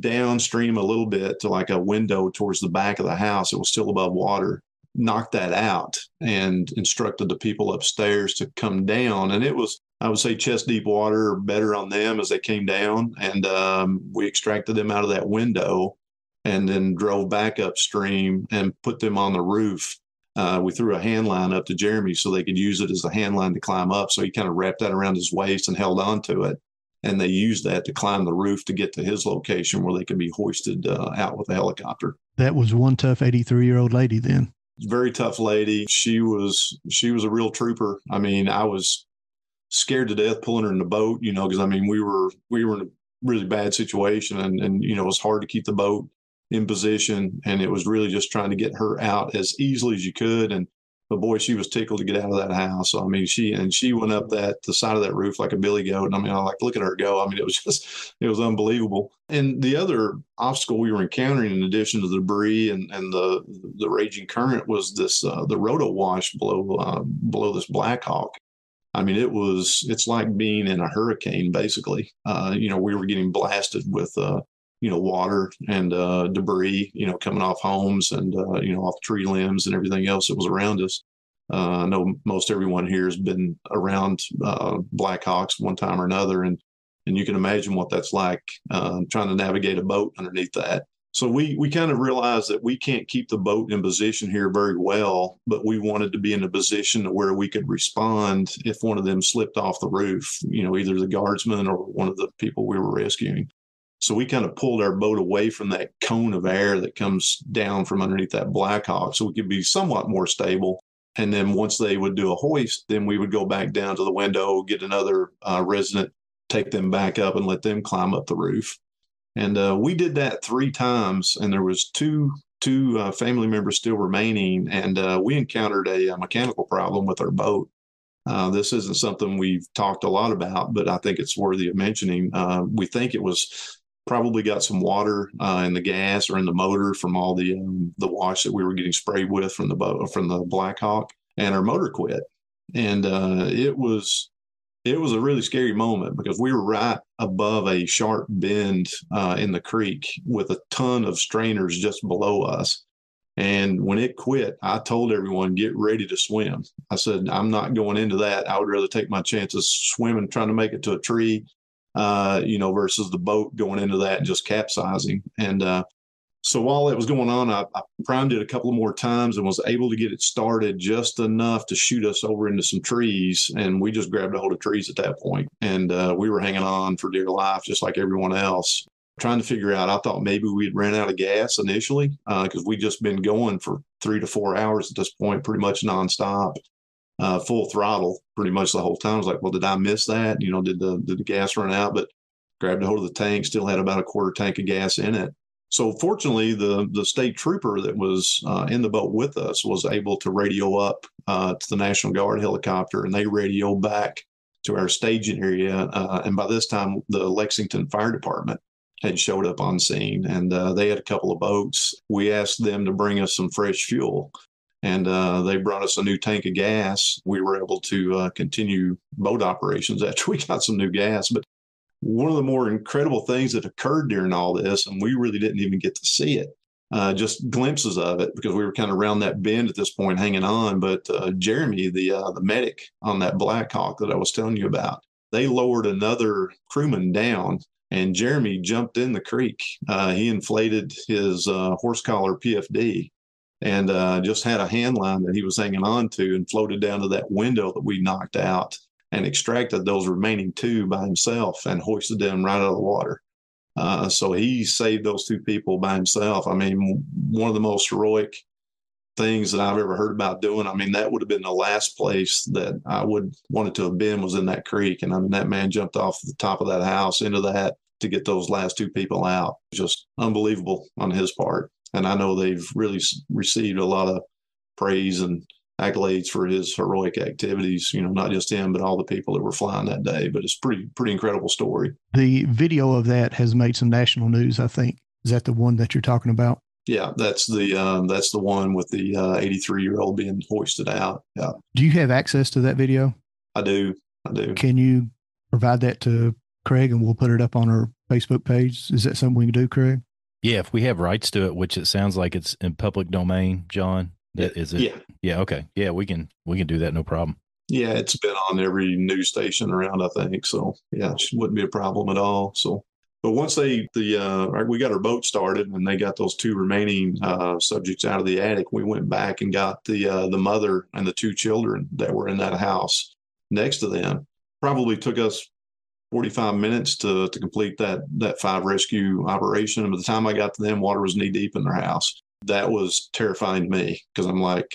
downstream a little bit to like a window towards the back of the house. It was still above water. Knocked that out and instructed the people upstairs to come down. And it was, I would say, chest deep water, better on them as they came down. And um, we extracted them out of that window and then drove back upstream and put them on the roof. Uh, we threw a hand line up to Jeremy so they could use it as a hand line to climb up. So he kind of wrapped that around his waist and held on to it. And they used that to climb the roof to get to his location where they could be hoisted uh, out with a helicopter. That was one tough 83 year old lady then. Very tough lady. She was she was a real trooper. I mean, I was scared to death pulling her in the boat, you know, because I mean we were we were in a really bad situation and and you know it was hard to keep the boat in position, and it was really just trying to get her out as easily as you could. And but boy, she was tickled to get out of that house. I mean, she and she went up that the side of that roof like a billy goat. And I mean, I like look at her go. I mean, it was just it was unbelievable. And the other obstacle we were encountering, in addition to the debris and, and the the raging current, was this uh, the rotor wash below uh, below this Blackhawk. I mean, it was it's like being in a hurricane, basically. Uh, you know, we were getting blasted with uh, you know, water and uh, debris, you know, coming off homes and, uh, you know, off tree limbs and everything else that was around us. Uh, I know most everyone here has been around uh, Blackhawks one time or another, and and you can imagine what that's like uh, trying to navigate a boat underneath that. So we we kind of realized that we can't keep the boat in position here very well, but we wanted to be in a position where we could respond if one of them slipped off the roof. You know, either the guardsman or one of the people we were rescuing. So we kind of pulled our boat away from that cone of air that comes down from underneath that Blackhawk so we could be somewhat more stable. And then once they would do a hoist, then we would go back down to the window, get another uh, resident take them back up and let them climb up the roof. And uh, we did that three times, and there was two two uh, family members still remaining, and uh, we encountered a, a, mechanical problem with our boat. Uh, this isn't something we've talked a lot about, but I think it's worthy of mentioning. Uh, we think it was probably got some water uh, in the gas or in the motor from all the um, the wash that we were getting sprayed with from the boat from the Blackhawk, and our motor quit. And uh, it was it was a really scary moment because we were right above a sharp bend uh, in the creek with a ton of strainers just below us. And when it quit, I told everyone, get ready to swim. I said, I'm not going into that. I would rather take my chances swimming, trying to make it to a tree, uh, you know, versus the boat going into that and just capsizing. And uh, so while that was going on, I, I, primed it a couple of more times and was able to get it started just enough to shoot us over into some trees. And we just grabbed a hold of trees at that point, and uh, we were hanging on for dear life, just like everyone else. Trying to figure out, I thought maybe we'd ran out of gas initially uh, because uh, we'd just been going for three to four hours at this point, pretty much nonstop, uh, full throttle, pretty much the whole time. I was like, well, did I miss that? You know, did the did the gas run out? But grabbed a hold of the tank, still had about a quarter tank of gas in it so fortunately, the the state trooper that was uh, in the boat with us was able to radio up uh, to the National Guard helicopter, and they radioed back to our staging area. Uh, and by this time, the Lexington Fire Department had showed up on scene, and uh, they had a couple of boats. We asked them to bring us some fresh fuel, and uh, they brought us a new tank of gas. We were able to uh, continue boat operations after we got some new gas, but one of the more incredible things that occurred during all this, and we really didn't even get to see it, uh, just glimpses of it because we were kind of around that bend at this point, hanging on. But uh, Jeremy, the uh, the medic on that Blackhawk that I was telling you about, they lowered another crewman down, and Jeremy jumped in the creek. Uh, he inflated his horse collar PFD. And uh, just had a hand line that he was hanging on to and floated down to that window that we knocked out and extracted those remaining two by himself and hoisted them right out of the water. Uh, so he saved those two people by himself. I mean, one of the most heroic things that I've ever heard about doing. I mean, that would have been the last place that I would wanted to have been was in that creek. And I mean, that man jumped off the top of that house into that to get those last two people out. Just unbelievable on his part. And I know they've really received a lot of praise and accolades for his heroic activities. You know, not just him, but all the people that were flying that day. But it's pretty pretty incredible story. The video of that has made some national news. I think is that the one that you're talking about. Yeah, that's the um, that's the one with the 83 uh, year old being hoisted out. Yeah. Do you have access to that video? I do. I do. Can you provide that to Craig, and we'll put it up on our Facebook page? Is that something we can do, Craig? Yeah, if we have rights to it, which it sounds like it's in public domain, John, that is it. Yeah. Yeah. Okay. Yeah, we can we can do that. No problem. Yeah, it's been on every news station around. I think so. Yeah, it wouldn't be a problem at all. So, but once they the uh, we got our boat started and they got those two remaining uh, subjects out of the attic, we went back and got the uh, the mother and the two children that were in that house next to them. Probably took us 45 minutes to to complete that that five rescue operation. And by the time I got to them, water was knee deep in their house that was terrifying to me because I'm like,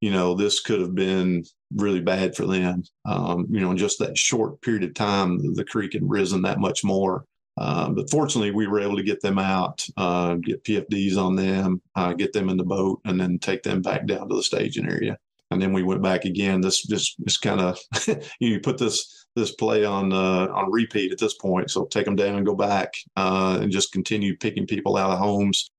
you know, this could have been really bad for them. Um, you know, in just that short period of time, the creek had risen that much more. Um, but fortunately, we were able to get them out, uh, get PFDs on them, uh, get them in the boat, and then take them back down to the staging area. And then we went back again. This just kind of you put this this play on uh, on repeat at this point. So take them down and go back, uh, and just continue picking people out of homes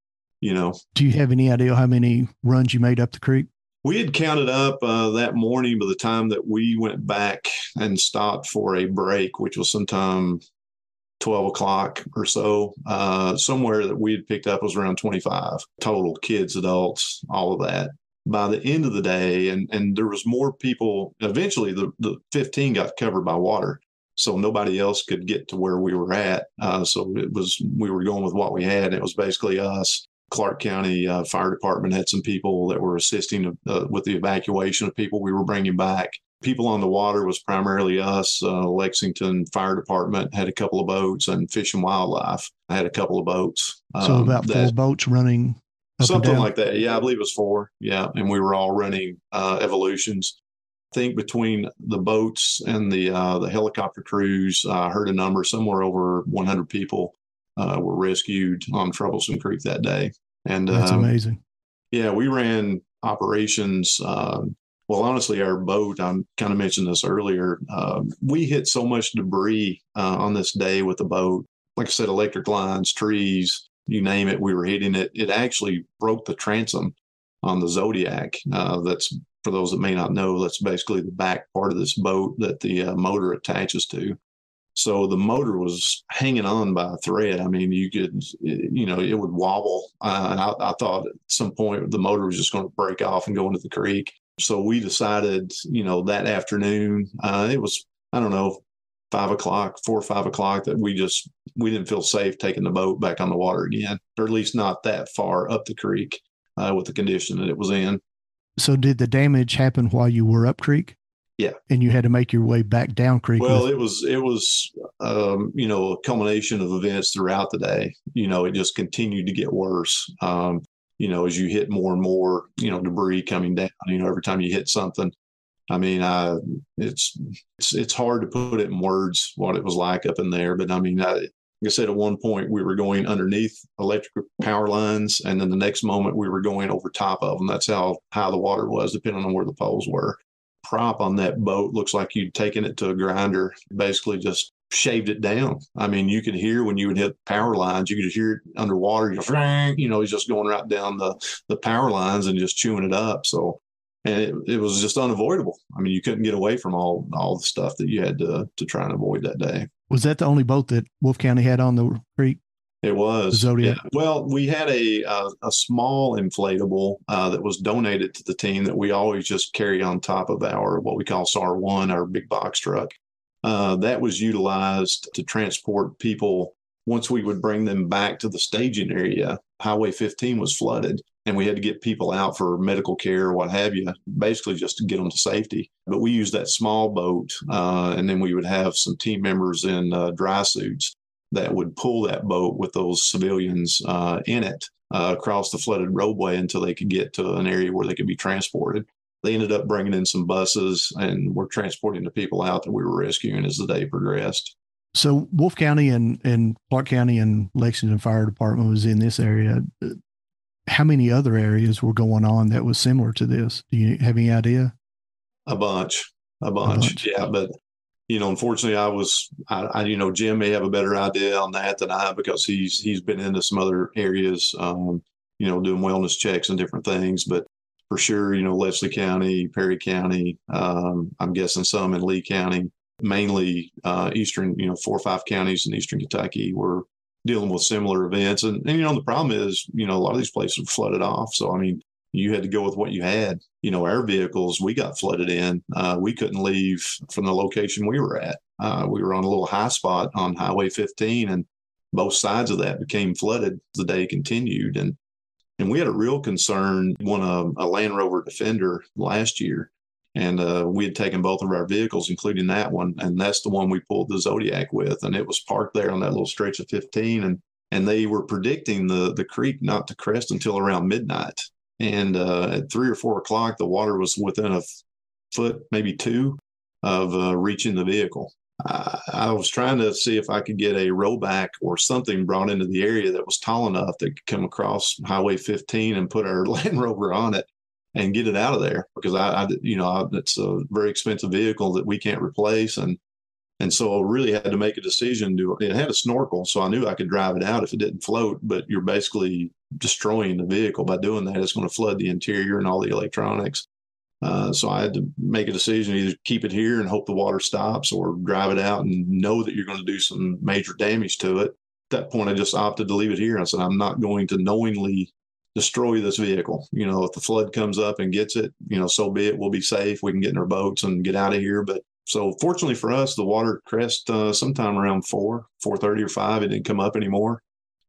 you know. Do you have any idea how many runs you made up the creek? We had counted up uh, that morning by the time that we went back and stopped for a break, which was sometime 12 o'clock or so. Uh, somewhere that we had picked up was around 25 total kids, adults, all of that. By the end of the day, and, and there was more people, eventually the, the 15 got covered by water so nobody else could get to where we were at. Uh, so it was we were going with what we had. It was basically us Clark County uh, Fire Department had some people that were assisting uh, with the evacuation of people we were bringing back. People on the water was primarily us. Uh, Lexington Fire Department had a couple of boats, and Fish and Wildlife had a couple of boats. So um, about four boats running. Something like that. Yeah, I believe it was four. Yeah, and we were all running uh, evolutions I think between the boats and the uh, the helicopter crews, I heard a number somewhere over 100 people uh, were rescued on Troublesome Creek that day. And That's um, amazing. yeah, we ran operations. Um, well, honestly, our boat, I kind of mentioned this earlier. Um, we hit so much debris uh, on this day with the boat. Like I said, electric lines, trees, you name it, we were hitting it. It actually broke the transom on the Zodiac. Uh, that's for those that may not know, that's basically the back part of this boat that the uh, motor attaches to. So the motor was hanging on by a thread. I mean, you could, you know, it would wobble. Uh, I, I thought at some point the motor was just going to break off and go into the creek. So we decided, you know, that afternoon, uh, it was, I don't know, five o'clock, four or five o'clock, that we just, we didn't feel safe taking the boat back on the water again, or at least not that far up the creek uh, with the condition that it was in. So did the damage happen while you were up creek? Yeah. And you had to make your way back down creek. Well, with- it was it was um, you know a culmination of events throughout the day. You know, it just continued to get worse. Um, you know, as you hit more and more, you know, debris coming down. You know, every time you hit something. I mean, I it's it's it's hard to put it in words what it was like up in there. But I mean, I, like I said, at one point we were going underneath electric power lines, and then the next moment we were going over top of them. That's how high the water was, depending on where the poles were prop on that boat looks like you'd taken it to a grinder, basically just shaved it down. I mean, you could hear when you would hit power lines, you could hear it underwater, you know, you know, he's just going right down the, the power lines and just chewing it up. So, and it, it was just unavoidable. I mean, you couldn't get away from all, all the stuff that you had to, to try and avoid that day. was that the only boat that Wolfe County had on the creek? It was Zodiac? Well, we had a a, a small inflatable uh, that was donated to the team that we always just carry on top of our what we call SAR one, our big box truck. Uh, that was utilized to transport people. Once we would bring them back to the staging area, Highway 15 was flooded, and we had to get people out for medical care what have you, basically just to get them to safety. But we used that small boat, uh, and then we would have some team members in uh, dry suits that would pull that boat with those civilians uh, in it uh, across the flooded roadway until they could get to an area where they could be transported. They ended up bringing in some buses and were transporting the people out that we were rescuing as the day progressed. So Wolfe County and, and Clark County and Lexington Fire Department was in this area. How many other areas were going on that was similar to this? Do you have any idea? A bunch, a bunch, bunch. yeah. But you know, unfortunately, I was, I, I, you know, Jim may have a better idea on that than I because he's he's been into some other areas, um, you know, doing wellness checks and different things. But for sure, you know, Leslie County, Perry County, um, I'm guessing some in Lee County, mainly uh, eastern, you know, four or five counties in eastern Kentucky were dealing with similar events. And, and you know, the problem is, you know, a lot of these places are flooded off. So I mean, you had to go with what you had. You know, our vehicles, we got flooded in. Uh, we couldn't leave from the location we were at. Uh, we were on a little high spot on Highway 15, and both sides of that became flooded. The day continued, and and we had a real concern. Won a, a Land Rover Defender last year, and uh, we had taken both of our vehicles, including that one, and that's the one we pulled the Zodiac with, and it was parked there on that little stretch of 15, and and they were predicting the the creek not to crest until around midnight. And uh, at three or four o'clock, the water was within a foot, maybe two, of uh, reaching the vehicle. I, I was trying to see if I could get a rollback or something brought into the area that was tall enough that could come across Highway 15 and put our Land Rover on it and get it out of there because I, I you know, I, it's a very expensive vehicle that we can't replace and and so I really had to make a decision to it had a snorkel, so I knew I could drive it out if it didn't float, but you're basically destroying the vehicle by doing that. It's going to flood the interior and all the electronics. Uh, so I had to make a decision either keep it here and hope the water stops or drive it out and know that you're going to do some major damage to it. At that point, I just opted to leave it here. I said, I'm not going to knowingly destroy this vehicle. You know, if the flood comes up and gets it, you know, so be it. We'll be safe. We can get in our boats and get out of here. But so fortunately for us, the water crest uh, sometime around four, four thirty or five. It didn't come up anymore,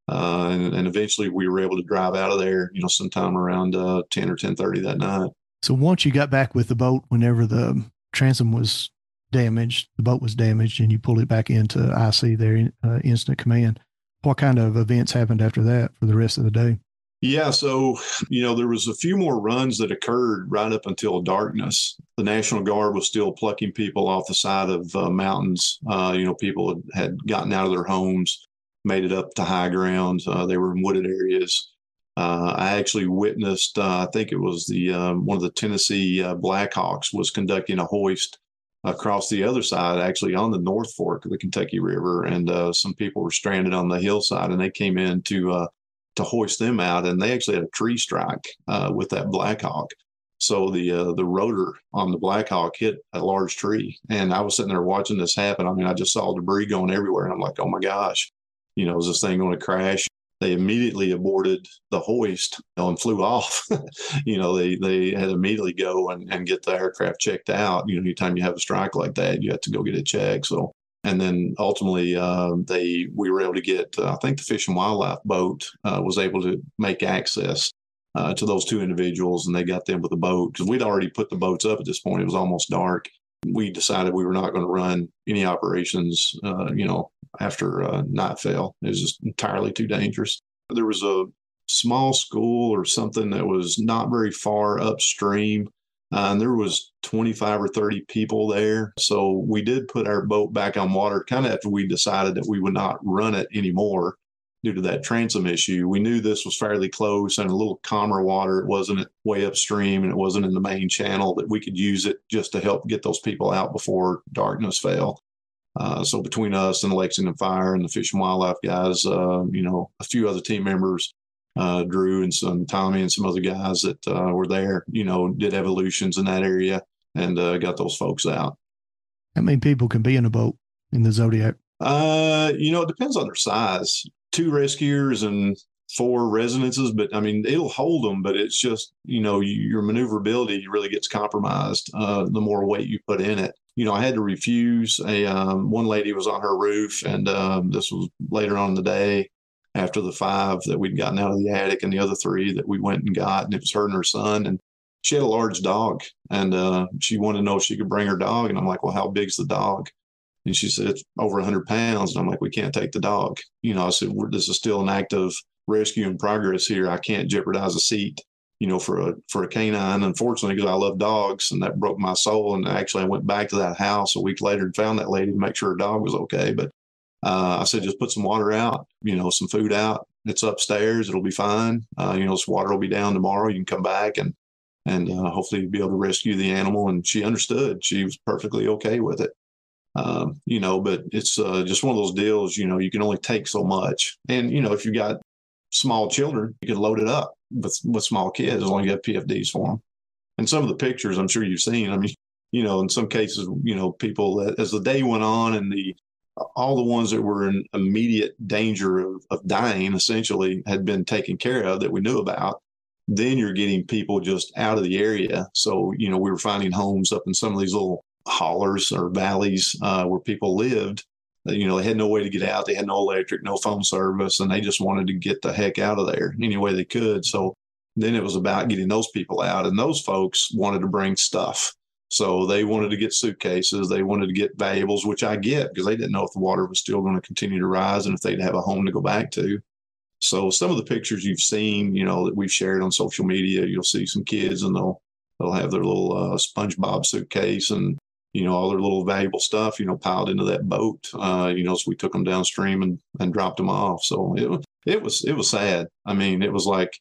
uh, and, and eventually we were able to drive out of there. You know, sometime around uh, ten or ten thirty that night. So once you got back with the boat, whenever the transom was damaged, the boat was damaged, and you pulled it back into IC there, uh, incident command. What kind of events happened after that for the rest of the day? Yeah, so you know there was a few more runs that occurred right up until darkness. The National Guard was still plucking people off the side of uh, mountains. Uh, you know, people had, gotten out of their homes, made it up to high ground. Uh, they were in wooded areas. Uh, I actually witnessed. Uh, I think it was the um, one of the Tennessee uh, Blackhawks was conducting a hoist across the other side, actually on the North Fork of the Kentucky River, and some people were stranded on the hillside, and they came in to to hoist them out, and they actually had a tree strike uh, with that Blackhawk. So the uh, the rotor on the Blackhawk hit a large tree, and I was sitting there watching this happen. I mean, I just saw debris going everywhere, and I'm like, "Oh my gosh, you know, is this thing going to crash?" They immediately aborted the hoist and flew off. you know, they they had to immediately go and, and get the aircraft checked out. You know, anytime you have a strike like that, you have to go get it checked. So and then ultimately uh, they we were able to get uh, I think the Fish and Wildlife boat uh, was able to make access uh, to those two individuals, and they got them with the boat because we'd already put the boats up at this point. It was almost dark. We decided we were not going to run any operations, uh, you know, after uh, night fell. It was just entirely too dangerous. There was a small school or something that was not very far upstream uh, and there was 25 or 30 people there. So we did put our boat back on water kind of after we decided that we would not run it anymore due to that transom issue. We knew this was fairly close and a little calmer water. It wasn't way upstream and it wasn't in the main channel that we could use it just to help get those people out before darkness fell. Uh, so between us and Lexington Fire and the Fish and Wildlife guys, uh, you know, a few other team members, uh, Drew and some Tommy and some other guys that uh, were there, you know, did evolutions in that area and uh, got those folks out. How many people can be in a boat in the Zodiac? Uh, you know, it depends on their size. Two rescuers and four resonances, but I mean, it'll hold them, but it's just, you know, your maneuverability really gets compromised uh, the more weight you put in it. You know, I had to refuse a, um, one lady was on her roof and um, this was later on in the day after the five that we'd gotten out of the attic and the other three that we went and got. And it was her and her son. And she had a large dog and uh, she wanted to know if she could bring her dog. And I'm like, well, how big's the dog? And she said, it's over 100 pounds. And I'm like, we can't take the dog. You know, I said, this is still an active rescue in progress here. I can't jeopardize a seat, you know, for a for a canine. Unfortunately, because I love dogs, and that broke my soul. And actually, I went back to that house a week later and found that lady to make sure her dog was okay. But uh, I said, just put some water out, you know, some food out. It's upstairs. It'll be fine. Uh, you know, this water will be down tomorrow. You can come back and, and uh, hopefully be able to rescue the animal. And she understood. She was perfectly okay with it. Um, you know, but it's uh, just one of those deals, you know, you can only take so much. And, you know, if you got small children, you can load it up with, with small kids as long as you have PFDs for them. And some of the pictures I'm sure you've seen, I mean, you know, in some cases, you know, people as the day went on and the all the ones that were in immediate danger of, of dying essentially had been taken care of that we knew about then you're getting people just out of the area. So you know we were finding homes up in some of these little hollers or valleys uh, where people lived. You know they had no way to get out. They had no electric no phone service and they just wanted to get the heck out of there any way they could. So then it was about getting those people out and those folks wanted to bring stuff so they wanted to get suitcases, they wanted to get valuables, which I get because they didn't know if the water was still going to continue to rise and if they'd have a home to go back to. So some of the pictures you've seen, you know, that we've shared on social media, you'll see some kids and they'll they'll have their little uh, SpongeBob suitcase and you know all their little valuable stuff, you know, piled into that boat. Uh, you know, so we took them downstream and and dropped them off. So it it was it was sad. I mean, it was like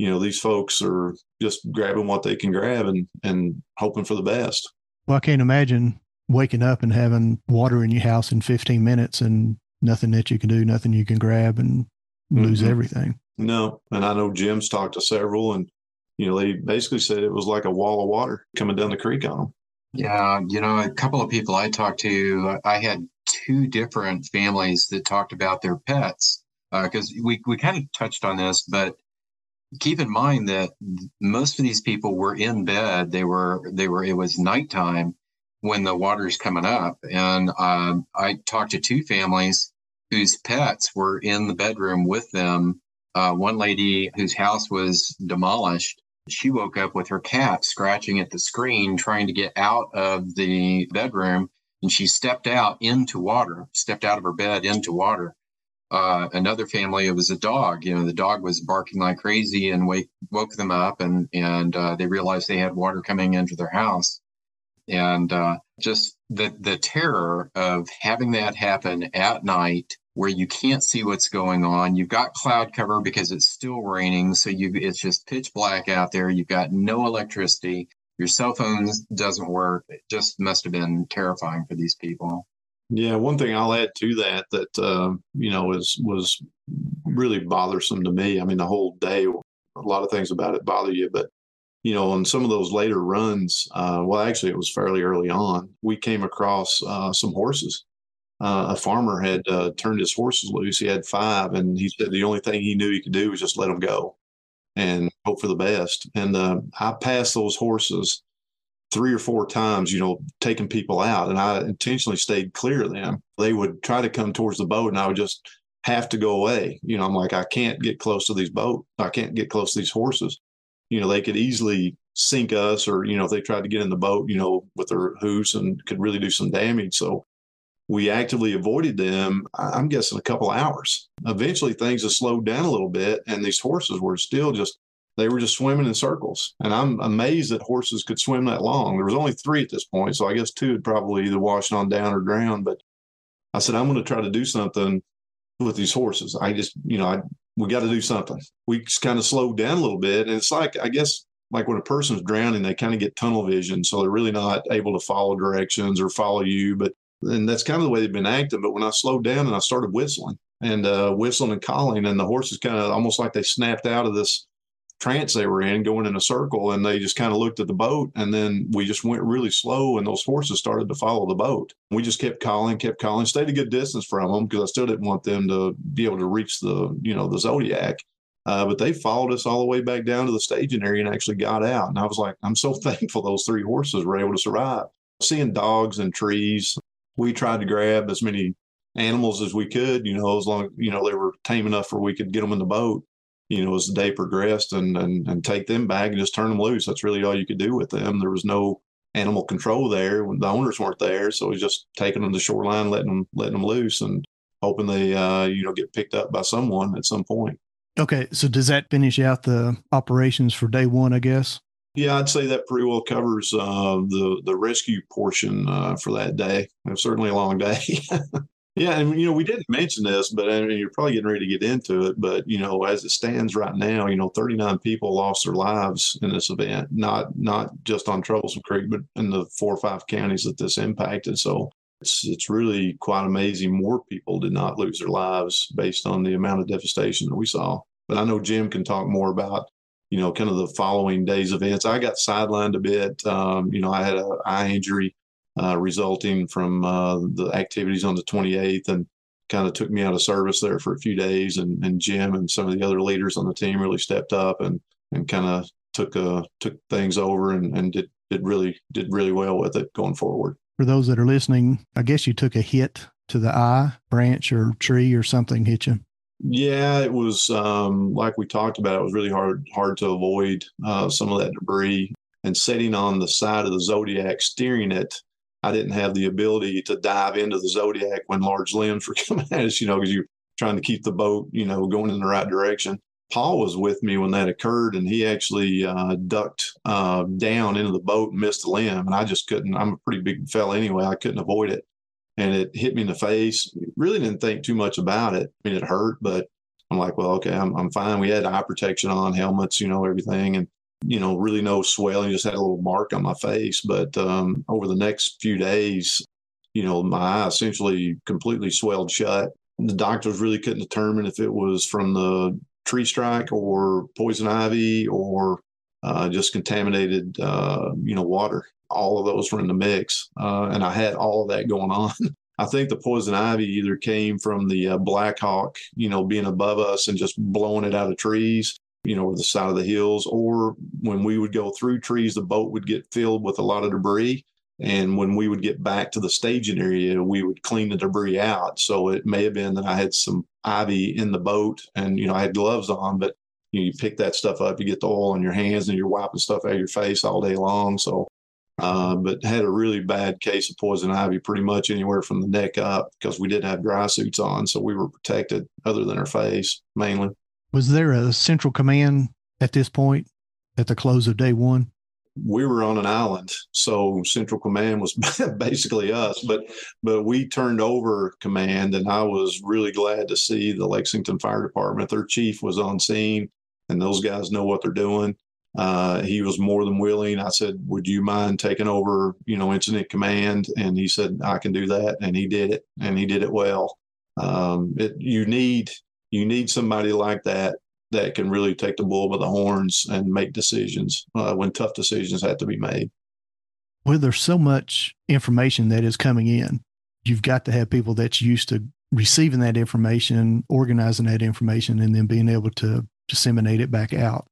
you know, these folks are just grabbing what they can grab and, and hoping for the best. Well, I can't imagine waking up and having water in your house in 15 minutes and nothing that you can do, nothing you can grab and lose mm-hmm. everything. No. And I know Jim's talked to several and, you know, they basically said it was like a wall of water coming down the creek on them. Yeah. You know, a couple of people I talked to, I had two different families that talked about their pets because uh, we, we kind of touched on this, but keep in mind that most of these people were in bed. They were, they were, it was nighttime when the water's coming up. And um, I talked to two families whose pets were in the bedroom with them. Uh, one lady whose house was demolished, she woke up with her cat scratching at the screen, trying to get out of the bedroom. And she stepped out into water, stepped out of her bed into water uh, another family. It was a dog. You know, the dog was barking like crazy and wake woke them up, and and uh, they realized they had water coming into their house, and uh, just the the terror of having that happen at night where you can't see what's going on. You've got cloud cover because it's still raining, so you it's just pitch black out there. You've got no electricity. Your cell phone doesn't work. It just must have been terrifying for these people. Yeah, one thing I'll add to that that uh, you know is was really bothersome to me. I mean, the whole day, a lot of things about it bother you, but you know, on some of those later runs, uh, well, actually, it was fairly early on. We came across uh, some horses. Uh, a farmer had uh, turned his horses loose. He had five, and he said the only thing he knew he could do was just let them go and hope for the best. And uh, I passed those horses three or four times, you know, taking people out. And I intentionally stayed clear of them. They would try to come towards the boat and I would just have to go away. You know, I'm like, I can't get close to these boats. I can't get close to these horses. You know, they could easily sink us or, you know, if they tried to get in the boat, you know, with their hooves and could really do some damage. So we actively avoided them, I'm guessing a couple hours. Eventually things have slowed down a little bit and these horses were still just they were just swimming in circles. And I'm amazed that horses could swim that long. There was only three at this point, so I guess two had probably either washed on down or drowned. But I said, I'm going to try to do something with these horses. I just, you know, I, we got to do something. We just kind of slowed down a little bit. And it's like, I guess, like when a person's drowning, they kind of get tunnel vision. So they're really not able to follow directions or follow you. But, and that's kind of the way they've been acting. But when I slowed down and I started whistling and uh, whistling and calling, and the horses kind of almost like they snapped out of this trance they were in going in a circle and they just kind of looked at the boat and then we just went really slow and those horses started to follow the boat. We just kept calling kept calling stayed a good distance from them because i still didn't want them to be able to reach the you know the zodiac. Uh, but they followed us all the way back down to the staging area and actually got out and i was like i'm so thankful those three horses were able to survive. Seeing dogs and trees we tried to grab as many animals as we could you know as long you know they were tame enough where we could get them in the boat you know, as the day progressed and, and, and take them back and just turn them loose. That's really all you could do with them. There was no animal control there when the owners weren't there. So it was just taking them to the shoreline, letting them, letting them loose and hoping they, uh, you know, get picked up by someone at some point. Okay. So does that finish out the operations for day one, I guess? Yeah, I'd say that pretty well covers uh, the the rescue portion uh, for that day. It was certainly a long day. Yeah, and you know we didn't mention this, but I mean, you're probably getting ready to get into it. But you know, as it stands right now, you know, 39 people lost their lives in this event. Not not just on Troublesome Creek, but in the four or five counties that this impacted. So it's it's really quite amazing. More people did not lose their lives based on the amount of devastation that we saw. But I know Jim can talk more about you know kind of the following days events. I got sidelined a bit. Um, you know, I had an eye injury uh, resulting from uh, the activities on the 28th and kind of took me out of service there for a few days. And, and Jim and some of the other leaders on the team really stepped up and, and kind of took uh, took things over and, and did, did really did really well with it going forward. For those that are listening, I guess you took a hit to the eye, branch or tree or something hit you. Yeah, it was um, like we talked about. It was really hard hard to avoid uh, some of that debris. And sitting on the side of the Zodiac, steering it, I didn't have the ability to dive into the Zodiac when large limbs were coming at us, you know, because you're trying to keep the boat, you know, going in the right direction. Paul was with me when that occurred, and he actually uh, ducked uh, down into the boat and missed a limb. And I just couldn't. I'm a pretty big fella anyway. I couldn't avoid it, and it hit me in the face. Really didn't think too much about it. I mean, it hurt, but I'm like, well, okay, I'm I'm fine. We had eye protection on, helmets, you know, everything, and you know, really no swelling, just had a little mark on my face. But um, over the next few days, you know, my eye essentially completely swelled shut. The doctors really couldn't determine if it was from the tree strike or poison ivy or uh, just contaminated, uh, you know, water. All of those were in the mix, uh, and I had all of that going on. I think the poison ivy either came from the uh, Black Hawk, you know, being above us and just blowing it out of trees, you know, or the side of the hills, or when we would go through trees, the boat would get filled with a lot of debris. And when we would get back to the staging area, we would clean the debris out. So it may have been that I had some ivy in the boat and, you know, I had gloves on, but you, know, you pick that stuff up, you get the oil on your hands and you're wiping stuff out of your face all day long. So uh, but had a really bad case of poison ivy pretty much anywhere from the neck up because we didn't have dry suits on. So we were protected other than our face mainly. Was there a central command at this point at the close of day one? we were on an island, so Central Command was basically us. But but we turned over command, and I was really glad to see the Lexington Fire Department. Their chief was on scene, and those guys know what they're doing. Uh, he was more than willing. I said, "Would you mind taking over, you know, incident command?" And he said, "I can do that," and he did it, and he did it well. Um, it, you need you need somebody like that that can really take the bull by the horns and make decisions uh, when tough decisions have to be made. Well, there's so much information that is coming in. You've got to have people that's used to receiving that information, organizing that information, and then being able to disseminate it back out.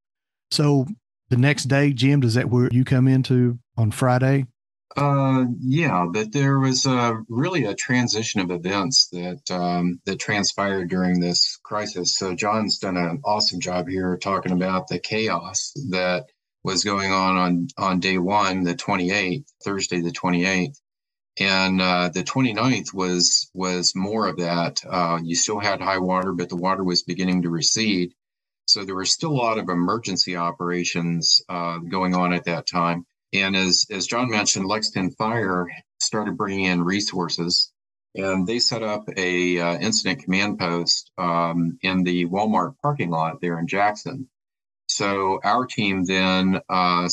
So the next day, Jim, does that where you come into on Friday? Uh, yeah, but there was a, really a transition of events that um, that transpired during this crisis. So John's done an awesome job here talking about the chaos that was going on on, on day one, the 28th, Thursday, the 28th. And uh, the 29th was was more of that. Uh, you still had high water, but the water was beginning to recede. So there were still a lot of emergency operations uh, going on at that time. And as, as John mentioned, Lexington Fire started bringing in resources and they set up a uh, incident command post um, in the Walmart parking lot there in Jackson. So our team then uh,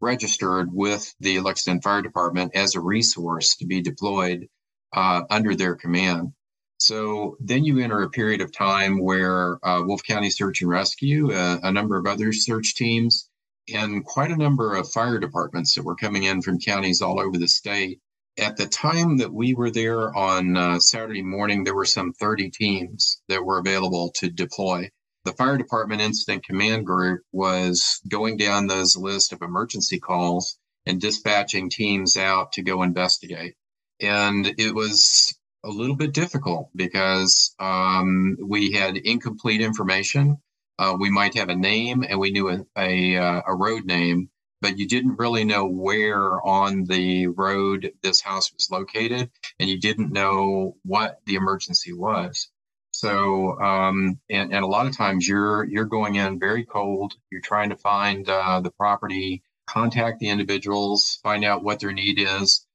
registered with the Lexington Fire Department as a resource to be deployed uh, under their command. So then you enter a period of time where uh, Wolfe County Search and Rescue, uh, a number of other search teams, and quite a number of fire departments that were coming in from counties all over the state. At the time that we were there on uh, Saturday morning, there were some 30 teams that were available to deploy. The fire department incident command group was going down those list of emergency calls and dispatching teams out to go investigate. And it was a little bit difficult because um, we had incomplete information uh, we might have a name and we knew a, a, uh, a, road name, but you didn't really know where on the road this house was located, and you didn't know what the emergency was. So, um, and, and a lot of times you're you're going in very cold. You're trying to find uh, the property, contact the individuals, find out what their need is,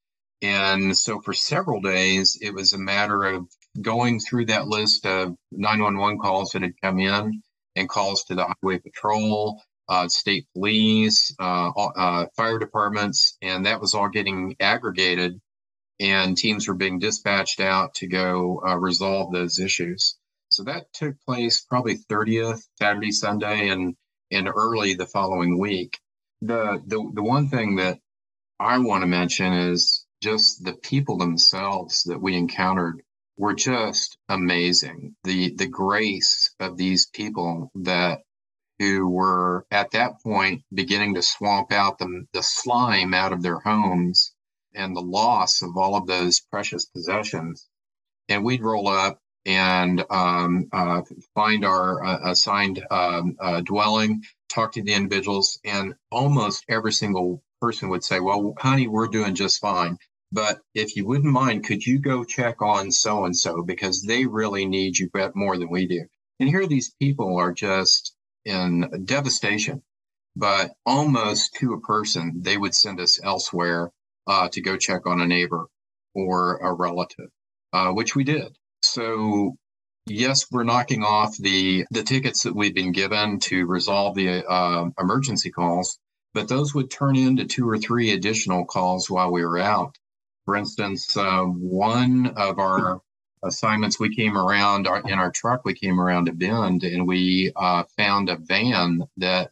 and so for several days it was a matter of going through that list of 911 calls that had come in and calls to the highway patrol, uh, state police, uh, uh, fire departments, and that was all getting aggregated, and teams were being dispatched out to go uh, resolve those issues. So that took place probably 30th Saturday, Sunday, and and early the following week. The the the one thing that I want to mention is just the people themselves that we encountered were just amazing. The the grace of these people that who were at that point beginning to swamp out the, the slime out of their homes and the loss of all of those precious possessions. And we'd roll up and um, uh, find our uh, assigned um, uh, dwelling, talk to the individuals, and almost every single person would say, Well, honey, we're doing just fine. But if you wouldn't mind, could you go check on so and so because they really need you more than we do? And here these people are just in devastation, but almost to a person, they would send us elsewhere uh, to go check on a neighbor or a relative, uh, which we did. So yes, we're knocking off the the tickets that we've been given to resolve the uh, emergency calls, but those would turn into two or three additional calls while we were out. For instance, uh, one of our assignments, we came around our, in our truck, we came around a bend and we uh, found a van that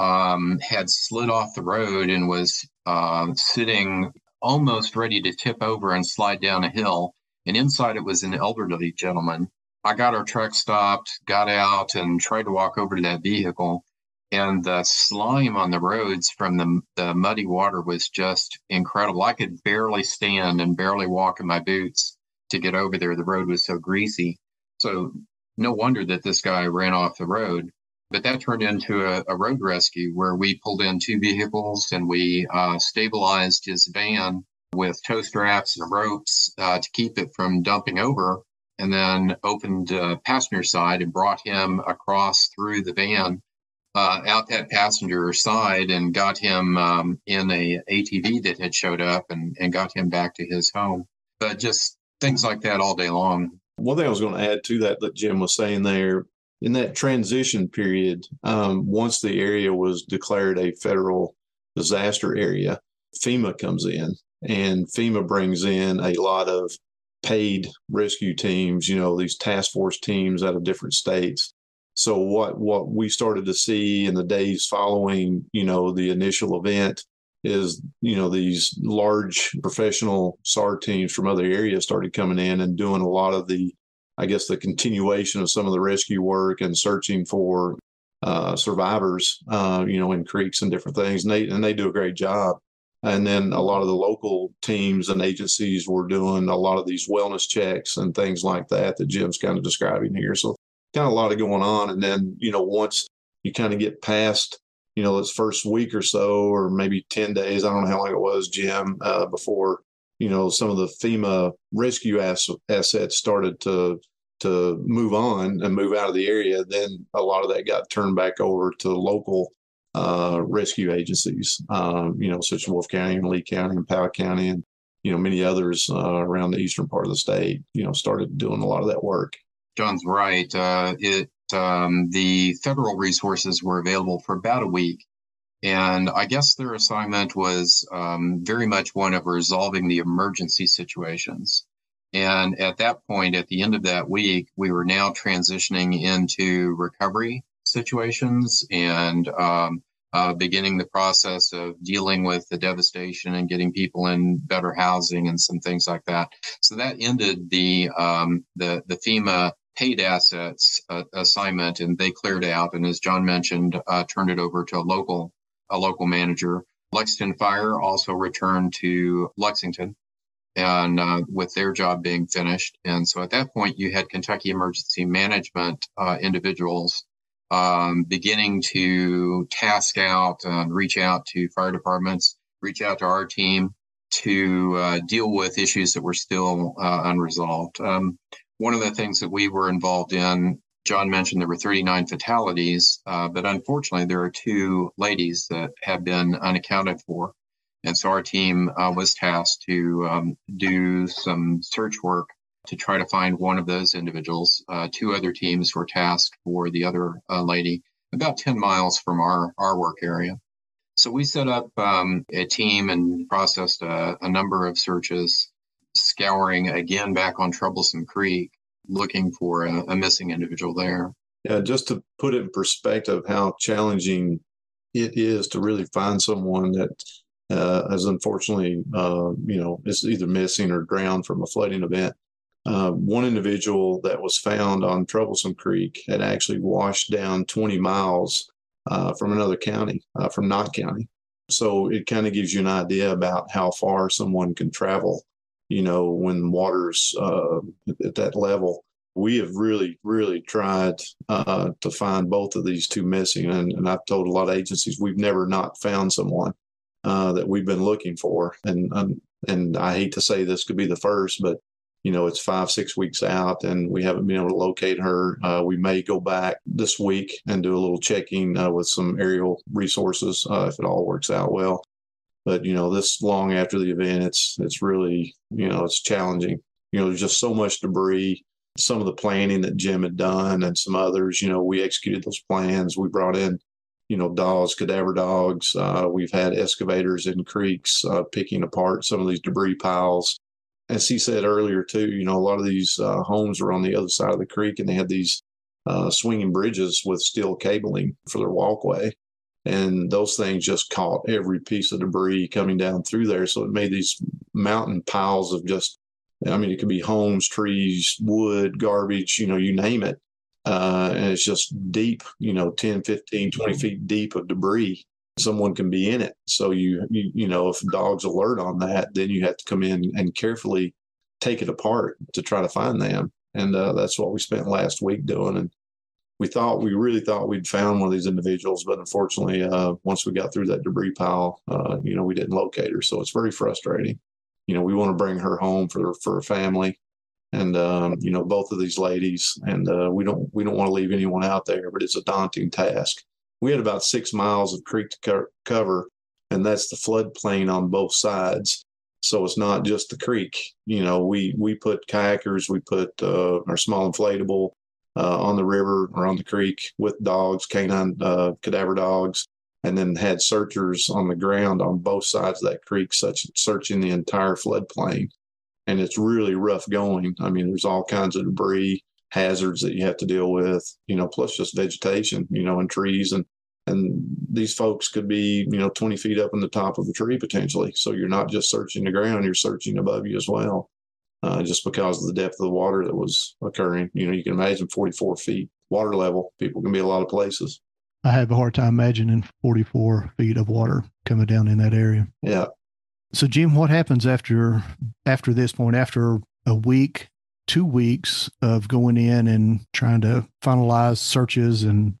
um, had slid off the road and was uh, sitting almost ready to tip over and slide down a hill. And inside it was an elderly gentleman. I got our truck stopped, got out, and tried to walk over to that vehicle and the slime on the roads from the, the muddy water was just incredible. I could barely stand and barely walk in my boots to get over there. The road was so greasy. So no wonder that this guy ran off the road. But that turned into a, a road rescue where we pulled in two vehicles and we uh, stabilized his van with tow straps and ropes uh, to keep it from dumping over, and then opened passenger side and brought him across through the van uh, out that passenger side and got him um, in a ATV that had showed up and, and got him back to his home. But just things like that all day long. One thing I was going to add to that that Jim was saying there in that transition period, um, once the area was declared a federal disaster area, FEMA comes in and FEMA brings in a lot of paid rescue teams, you know, these task force teams out of different states. So what what we started to see in the days following, you know, the initial event is, you know, these large professional SAR teams from other areas started coming in and doing a lot of the I guess the continuation of some of the rescue work and searching for uh, survivors, uh, you know, in creeks and different things. And they, and they do a great job. And then a lot of the local teams and agencies were doing a lot of these wellness checks and things like that that Jim's kind of describing here. So kind of a lot of going on. And then, you know, once you kind of get past, you know, this first week or so, or maybe 10 days, I don't know how long it was, Jim, uh, before you know some of the FEMA rescue ass- assets started to to move on and move out of the area, then a lot of that got turned back over to local uh, rescue agencies, um, you know, such as Wolfe County and Lee County and Powell County and you know many others uh, around the eastern part of the state. You know, started doing a lot of that work. John's right. Uh, it um, the federal resources were available for about a week, and I guess their assignment was um, very much one of resolving the emergency situations. And at that point, at the end of that week, we were now transitioning into recovery situations and um, uh, beginning the process of dealing with the devastation and getting people in better housing and some things like that. So that ended the um, the the FEMA paid assets uh, assignment, and they cleared out. And as John mentioned, uh, turned it over to a local a local manager. Lexington Fire also returned to Lexington and uh, with their job being finished. And so at that point, you had Kentucky Emergency Management uh, individuals um, beginning to task out and reach out to fire departments, reach out to our team to uh, deal with issues that were still uh, unresolved. Um, one of the things that we were involved in John mentioned there were 39 fatalities, uh, but unfortunately, there are two ladies that have been unaccounted for. And so our team uh, was tasked to um, do some search work to try to find one of those individuals. Uh, two other teams were tasked for the other uh, lady about 10 miles from our, our work area. So we set up um, a team and processed a, a number of searches, scouring again back on Troublesome Creek looking for a, a missing individual there. Yeah, just to put it in perspective, how challenging it is to really find someone that uh, unfortunately, uh, you know, is either missing or drowned from a flooding event. Uh, one individual that was found on Troublesome Creek had actually washed down 20 miles uh, from another county, uh, from Knott County. So it kind of gives you an idea about how far someone can travel you know, when water's uh, at that level. We have really, really tried uh, to find both of these two missing. And, and, I've told a lot of agencies we've never not found someone uh, that we've been looking for. And, and, and I hate to say this could be the first, but you know, it's five, six weeks out and we haven't been able to locate her. Uh, we may go back this week and do a little checking uh, with some aerial resources uh, if it all works out well. But you know, this long after the event, it's it's really you know it's challenging. You know, there's just so much debris. Some of the planning that Jim had done and some others, you know, we executed those plans. We brought in, you know, dogs, cadaver dogs. Uh, we've had excavators in creeks uh, picking apart some of these debris piles. As he said earlier, too, you know, a lot of these uh, homes were on the other side of the creek and they had these uh, swinging bridges with steel cabling for their walkway and those things just caught every piece of debris coming down through there. So it made these mountain piles of just, I mean, it could be homes, trees, wood, garbage, you know, you name it. Uh, and it's just deep, you know, 10, 15, 20 feet deep of debris. Someone can be in it. So you, you, you know, if dogs alert on that, then you have to come in and carefully take it apart to try to find them. And uh, that's what we spent last week doing. And we thought we really thought we'd found one of these individuals, but unfortunately, uh, once we got through that debris pile, uh, you know, we didn't locate her. So it's very frustrating. You know, we want to bring her home for for her family, and um, you know, both of these ladies, and uh, we don't we don't want to leave anyone out there, but it's a daunting task. We had about six miles of creek to co- cover, and that's the floodplain on both sides. So it's not just the creek. You know, we we put kayakers, we put uh, our small inflatable on the river or on the creek with dogs, canine uh, cadaver dogs, and then had searchers on the ground on both sides of that creek, such searching the entire floodplain. And it's really rough going. I mean, there's all kinds of debris, hazards that you have to deal with, you know, plus just vegetation, you know, and trees and and these folks could be, you know, 20 feet up in the top of a tree potentially. So you're not just searching the ground, you're searching above you as well uh, just because of the depth of the water that was occurring. You know, you can imagine 44 feet water level. People can be a lot of places. I have a hard time imagining 44 feet of water coming down in that area. Yeah. So, Jim, what happens after after this point? After a week, two weeks of going in and trying to finalize searches and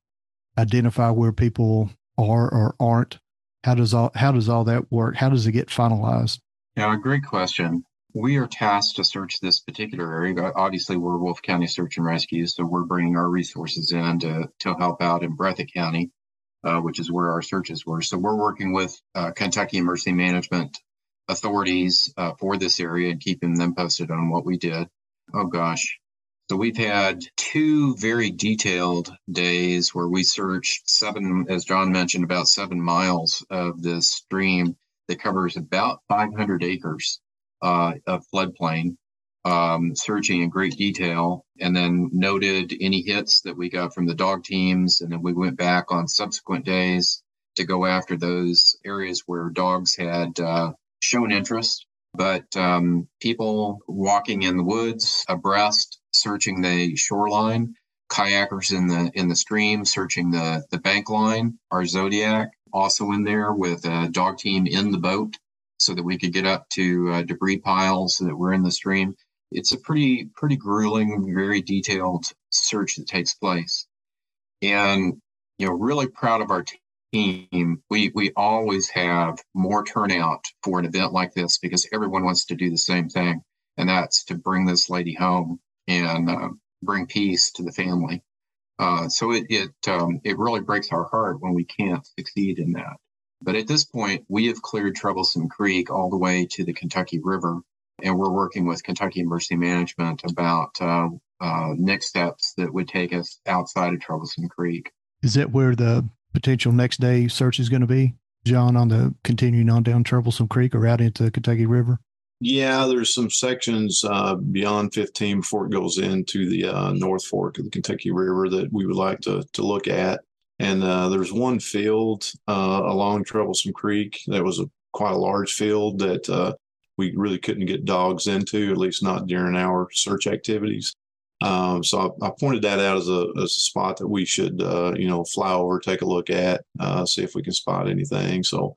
identify where people are or aren't. How does all how does all that work? How does it get finalized? Yeah, a great question. We are tasked to search this particular area. But obviously, we're Wolfe County Search and Rescue, so we're bringing our resources in to, to help out in Breathitt County, uh, which is where our searches were. So we're working with uh, Kentucky Emergency Management authorities uh, for this area and keeping them posted on what we did. Oh gosh. So we've had two very detailed days where we searched seven, as John mentioned, about seven miles of this stream that covers about 500 acres uh, floodplain, um, searching in great detail, and then noted any hits that we got from the dog teams. And then we went back on subsequent days to go after those areas where dogs had uh, shown interest. But um, people walking in the woods abreast, searching the shoreline, kayakers in the in the stream, searching the the bank line. Our Zodiac also in there with a dog team in the boat so that we could get up to uh, debris piles that were in the stream. It's a pretty pretty grueling, very detailed search that takes place, and you know, really proud of our team. We we always have more turnout for an event like this because everyone wants to do the same thing, and that's to bring this lady home and uh, bring peace to the family. Uh, so it it um, it really breaks our heart when we can't succeed in that. But at this point, we have cleared Troublesome Creek all the way to the Kentucky River, and we're working with Kentucky Emergency Management about uh, uh, next steps that would take us outside of Troublesome Creek. Is that where the potential next day search is going to be, John, on the continuing on down Troublesome Creek or out into the Kentucky River? Yeah, there's some sections uh, beyond 15 before it goes into the uh, North Fork of the Kentucky River that we would like to to look at. And uh, there's one field uh, along Troublesome Creek that was a quite a large field that uh, we really couldn't get dogs into, at least not during our search activities. Um, so I, I, pointed that out as a, as a spot that we should, uh, you know, fly over, take a look at, uh, see if we can spot anything. So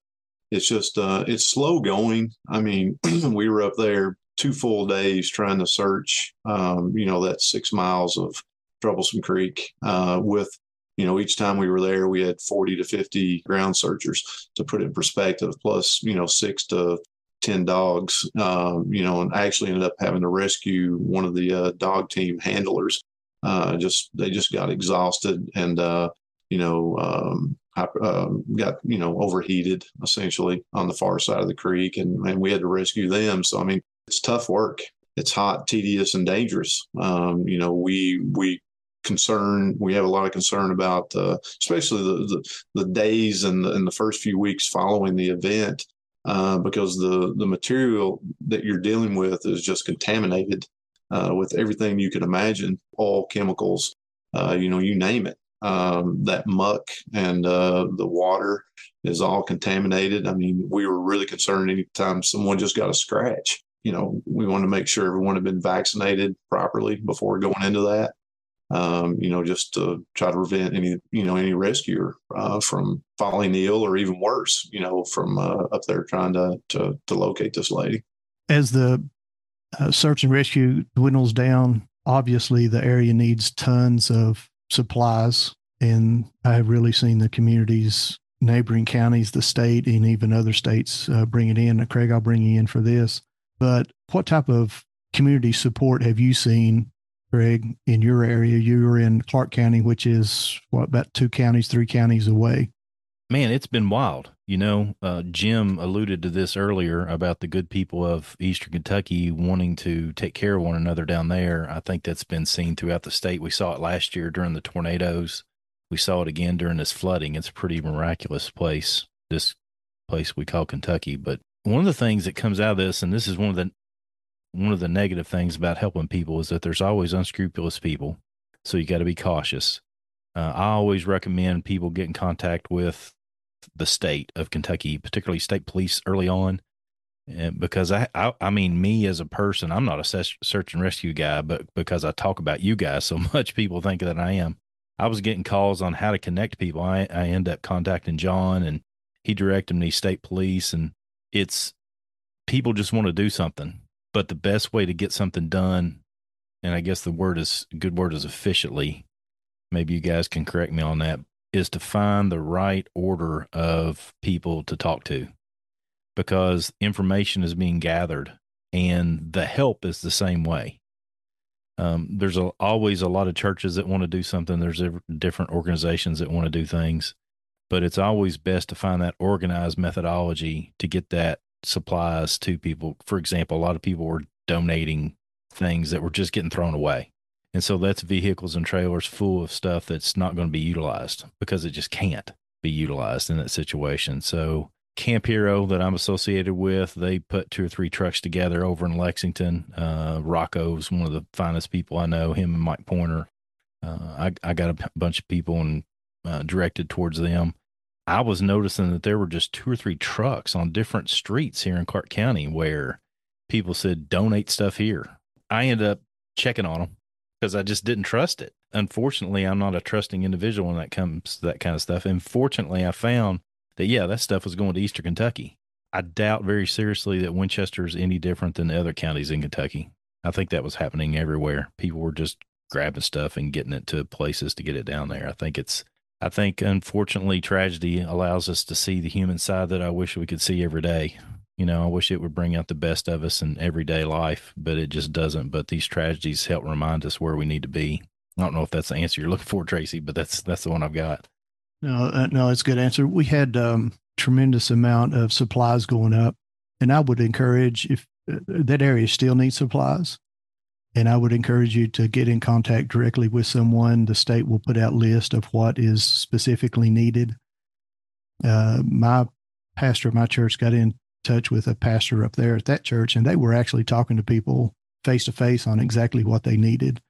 it's just, uh, it's slow going. I mean, we were up there two full days trying to search, um, you know, that six miles of Troublesome Creek with you know, each time we were there, we had 40 to 50 ground searchers to put in perspective, plus, you know, six to 10 dogs, um, you know, and I actually ended up having to rescue one of the uh, dog team handlers. Uh, just, they just got exhausted and, uh, you know, um, uh, got, you know, overheated essentially on the far side of the creek and, and we had to rescue them. So, I mean, it's tough work. It's hot, tedious, and dangerous. Um, you know, we, we concern. We have a lot of concern about, uh, especially the, the, the days and the, and the first few weeks following the event, uh, because the the material that you're dealing with is just contaminated uh, with everything you can imagine, all chemicals, uh, you know, you name it. Um, that muck and uh, the water is all contaminated. I mean, we were really concerned anytime someone just got a scratch. You know, we wanted to make sure everyone had been vaccinated properly before going into that um, you know, just to try to prevent any, you know, any rescuer uh, from falling ill or even worse, you know, from uh, up there trying to, to, to locate this lady. As the uh, search and rescue dwindles down, obviously the area needs tons of supplies. And I have really seen the communities, neighboring counties, the state, and even other states uh, bring it in. Craig, I'll bring you in for this. But what type of community support have you seen, Craig, in your area? You're in Clark County, which is what about two counties, three counties away. Man, it's been wild. You know, uh, Jim alluded to this earlier about the good people of Eastern Kentucky wanting to take care of one another down there. I think that's been seen throughout the state. We saw it last year during the tornadoes. We saw it again during this flooding. It's a pretty miraculous place, this place we call Kentucky. But one of the things that comes out of this, and this is one of the one of the negative things about helping people, is that there's always unscrupulous people. So you got to be cautious. Uh, I always recommend people get in contact with the state of Kentucky, particularly state police early on. And because I, I, I mean, me as a person, I'm not a search and rescue guy, but because I talk about you guys so much, people think that I am. I was getting calls on how to connect people. I, I end up contacting John and he directed me state police. And it's people just want to do something, but the best way to get something done, and I guess the word is good word is efficiently. Maybe you guys can correct me on that, is to find the right order of people to talk to because information is being gathered and the help is the same way. Um, there's a, always a lot of churches that want to do something. There's different organizations that want to do things, but it's always best to find that organized methodology to get that supplies to people. For example, a lot of people were donating things that were just getting thrown away. And so that's vehicles and trailers full of stuff that's not going to be utilized because it just can't be utilized in that situation. So Camp Hero that I'm associated with, they put two or three trucks together over in Lexington. Uh, Rocco's one of the finest people I know, him and Mike Pointer. Uh, I, I got a p- bunch of people and uh, directed towards them. I was noticing that there were just two or three trucks on different streets here in Clark County where people said, donate stuff here. I ended up checking on them because I just didn't trust it. Unfortunately, I'm not a trusting individual when that comes to that kind of stuff. And fortunately, I found that, yeah, that stuff was going to Eastern Kentucky. I doubt very seriously that Winchester is any different than the other counties in Kentucky. I think that was happening everywhere. People were just grabbing stuff and getting it to places to get it down there. I think it's, I think unfortunately, tragedy allows us to see the human side that I wish we could see every day. You know, I wish it would bring out the best of us in everyday life, but it just doesn't. But these tragedies help remind us where we need to be. I don't know if that's the answer you're looking for, Tracy, but that's that's the one I've got. No, uh, no, it's a good answer. We had um, tremendous amount of supplies going up, and I would encourage if uh, that area still needs supplies, and I would encourage you to get in contact directly with someone. The state will put out list of what is specifically needed. Uh, my pastor my church got in touch with a pastor up there at that church, and they were actually talking to people face to face on exactly what they needed.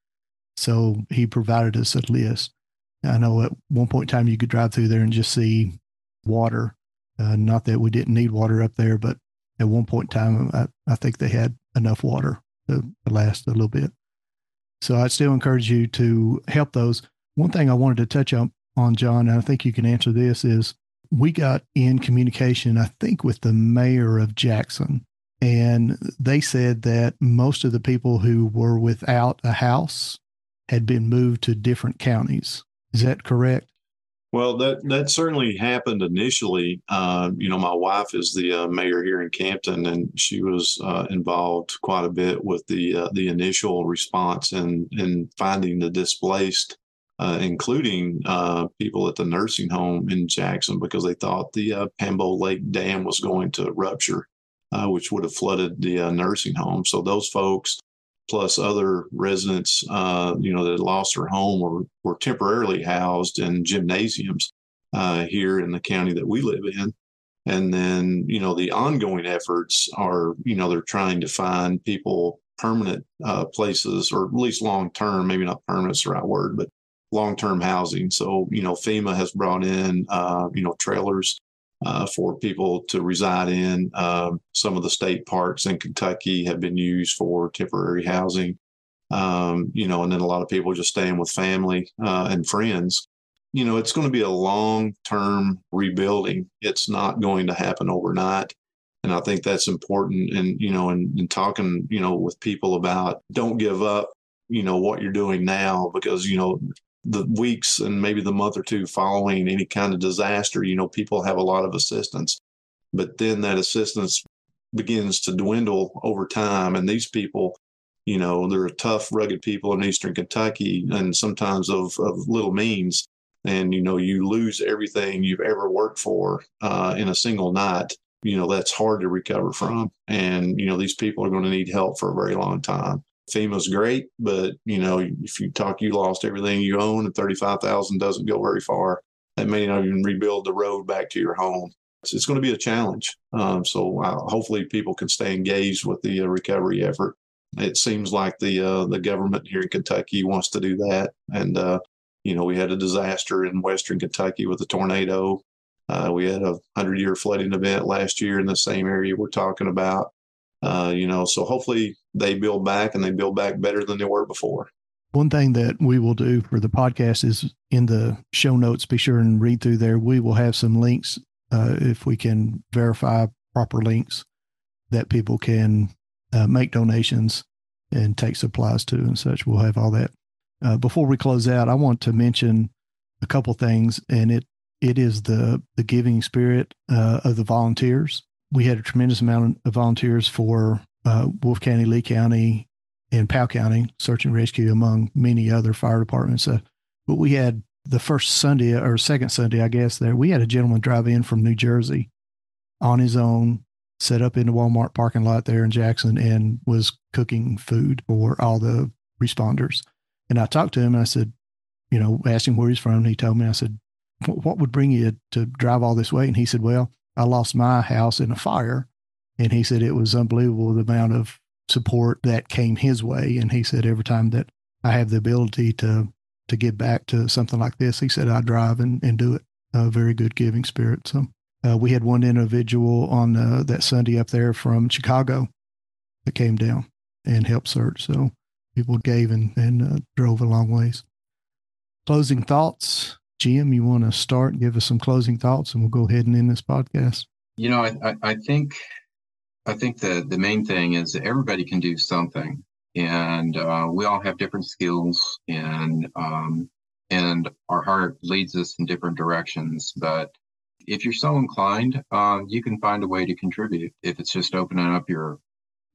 So he provided us a list. I know at one point in time you could drive through there and just see water. Uh, not that we didn't need water up there, but at one point in time, I, I think they had enough water to, to last a little bit. So I'd still encourage you to help those. One thing I wanted to touch on, on John, and I think you can answer this, is we got in communication, I think, with the mayor of Jackson. And they said that most of the people who were without a house had been moved to different counties. Is that correct? Well, that that certainly happened initially. Uh, you know, my wife is the uh, mayor here in Campton, and she was uh, involved quite a bit with the uh, the initial response and in finding the displaced uh, including uh, people at the nursing home in Jackson because they thought the uh, Panbowl Lake Dam was going to rupture, which would have flooded the nursing home. So those folks, plus other residents, uh, you know, that lost their home or were temporarily housed in gymnasiums here in the county that we live in. And then, you know, the ongoing efforts are, you know, they're trying to find people permanent places or at least long term, maybe not permanent is the right word, but long-term housing. So, you know, FEMA has brought in, uh, you know, trailers uh, for people to reside in. Um, some of the state parks in Kentucky have been used for temporary housing. Um, you know, and then a lot of people just staying with family uh, and friends. You know, it's going to be a long-term rebuilding. It's not going to happen overnight and I think that's important. And you know, and, and talking, you know, with people about don't give up, you know, what you're doing now because you know the weeks and maybe the month or two following any kind of disaster, you know, people have a lot of assistance. But then that assistance begins to dwindle over time. And these people, you know, they're tough, rugged people in Eastern Kentucky and sometimes of, of little means. And, you know, you lose everything you've ever worked for uh, in a single night. You know, that's hard to recover from. And, you know, these people are going to need help for a very long time. FEMA's great, but you know, if you talk, you lost everything you own, and thirty-five thousand doesn't go very far. That may not even rebuild the road back to your home. So it's going to be a challenge. Um, so uh, hopefully, people can stay engaged with the uh, recovery effort. It seems like the uh, the government here in Kentucky wants to do that, and uh, you know, we had a disaster in Western Kentucky with a tornado. Uh, we had a hundred year flooding event last year in the same area we're talking about. You know, so hopefully they build back and they build back better than they were before. One thing that we will do for the podcast is in the show notes, be sure and read through there. We will have some links uh, if we can verify proper links that people can uh, make donations and take supplies to and such. We'll have all that. Uh, before we close out, I want to mention a couple things, and it it is the the giving spirit uh, of the volunteers we had a tremendous amount of volunteers for uh, Wolfe County, Lee County, and Powell County search and rescue, among many other fire departments. Uh, but we had the first Sunday or second Sunday, I guess, there, we had a gentleman drive in from New Jersey on his own, set up in the Walmart parking lot there in Jackson, and was cooking food for all the responders. And I talked to him and I said, you know, asked him where he's from. He told me, I said, what would bring you to drive all this way? And he said, well, I lost my house in a fire. And he said it was unbelievable the amount of support that came his way. And he said every time that I have the ability to to give back to something like this, he said I drive and, and do it. A very good giving spirit. So uh, we had one individual on uh, that Sunday up there from Chicago that came down and helped search. So people gave and, and uh, drove a long ways. Closing thoughts, Jim, you want to start give us some closing thoughts, and we'll go ahead and end this podcast. You know, I, I think I think the the main thing is everybody can do something, and uh, we all have different skills, and um, and our heart leads us in different directions. But if you're so inclined, uh, you can find a way to contribute. If it's just opening up your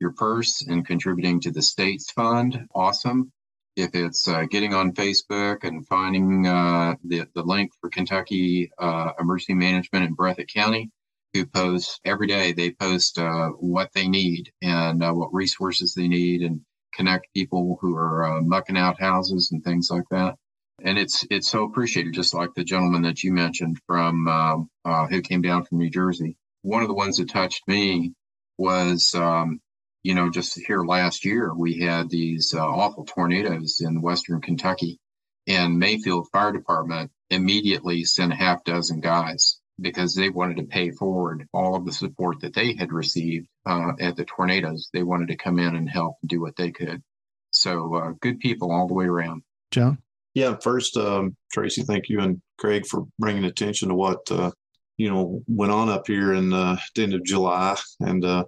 your purse and contributing to the state's fund, awesome if it's uh, getting on Facebook and finding uh, the, the link for Kentucky uh, Emergency Management in Breathitt County, who post every day, they post uh, what they need and uh, what resources they need and connect people who are uh, mucking out houses and things like that. And it's it's so appreciated, just like the gentleman that you mentioned from um, who came down from New Jersey. One of the ones that touched me was um, you know, just here last year, we had these uh, awful tornadoes in Western Kentucky, and Mayfield Fire Department immediately sent a half dozen guys because they wanted to pay forward all of the support that they had received uh, at the tornadoes. They wanted to come in and help do what they could. So, uh, good people all the way around. John? Yeah, first, um, Tracy, thank you and Craig for bringing attention to what, uh, you know, went on up here in uh, the end of July. And, uh,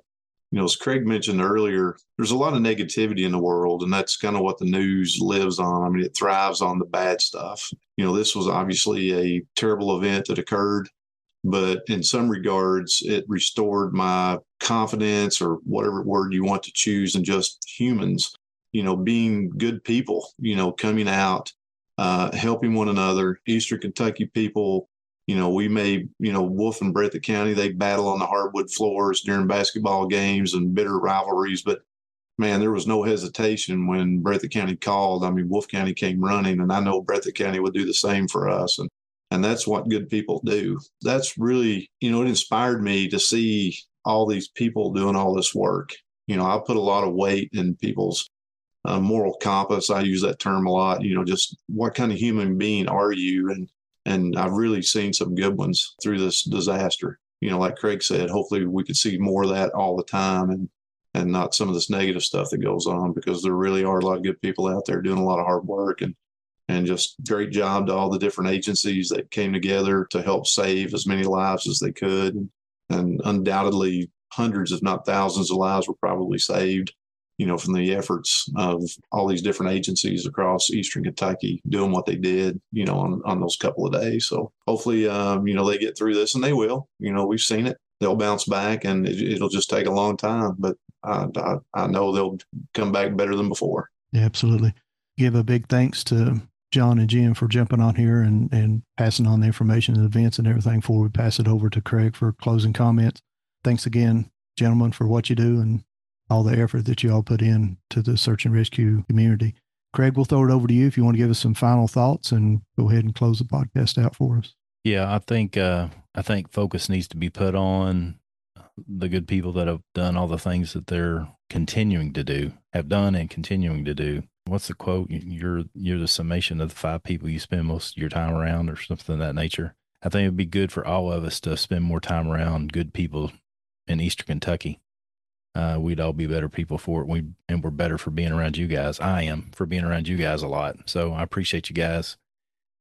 you know, as Craig mentioned earlier, there's a lot of negativity in the world, and that's kind of what the news lives on. I mean, it thrives on the bad stuff. You know, this was obviously a terrible event that occurred, but in some regards, it restored my confidence or whatever word you want to choose in just humans, you know, being good people, you know, coming out, uh, helping one another. Eastern Kentucky people you know, we may, you know, Wolfe and Breathitt County, they battle on the hardwood floors during basketball games and bitter rivalries. But man, there was no hesitation when Breathitt County called. I mean, Wolfe County came running, and I know Breathitt County would do the same for us. And and that's what good people do. That's really, you know, it inspired me to see all these people doing all this work. You know, I put a lot of weight in people's uh, moral compass. I use that term a lot. You know, just what kind of human being are you? And and I've really seen some good ones through this disaster. You know, like Craig said, hopefully we could see more of that all the time and and not some of this negative stuff that goes on because there really are a lot of good people out there doing a lot of hard work and and just great job to all the different agencies that came together to help save as many lives as they could and undoubtedly hundreds if not thousands of lives were probably saved you know, from the efforts of all these different agencies across Eastern Kentucky doing what they did, you know, on, on those couple of days. So hopefully, um, you know, they get through this and they will. You know, we've seen it. They'll bounce back and it, will just take a long time, but I, I, I know they'll come back better than before. Yeah, absolutely. Give a big thanks to John and Jim for jumping on here and, and passing on the information and events and everything before we pass it over to Craig for closing comments. Thanks again, gentlemen, for what you do and all the effort that you all put in to the search and rescue community. Craig, we'll throw it over to you if you want to give us some final thoughts and go ahead and close the podcast out for us. Yeah, I think uh, I think focus needs to be put on the good people that have done all the things that they're continuing to do, have done and continuing to do. What's the quote? You're you're the summation of the five people you spend most of your time around, or something of that nature. I think it'd be good for all of us to spend more time around good people in Eastern Kentucky uh, we'd all be better people for it. We and we're better for being around you guys. I am for being around you guys a lot. So I appreciate you guys,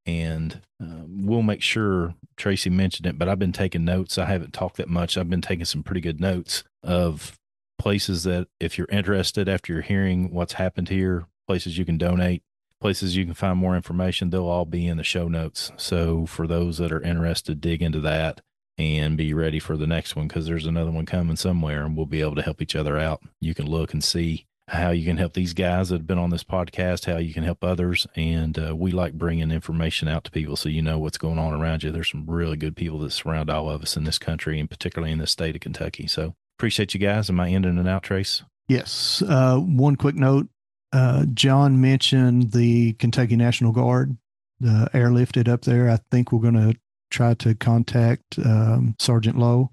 and uh, we'll make sure Tracy mentioned it. But I've been taking notes. I haven't talked that much. I've been taking some pretty good notes of places that if you're interested after you're hearing what's happened here, places you can donate, places you can find more information. They'll all be in the show notes. So for those that are interested, dig into that and be ready for the next one because there's another one coming somewhere and we'll be able to help each other out. You can look and see how you can help these guys that have been on this podcast, how you can help others. And uh, we like bringing information out to people so you know what's going on around you. There's some really good people that surround all of us in this country and particularly in the state of Kentucky. So appreciate you guys. Am I ending it out, Trace? Yes. Uh, one quick note uh, John mentioned the Kentucky National Guard, the airlifted up there. I think we're going to try to contact um, Sergeant Lowe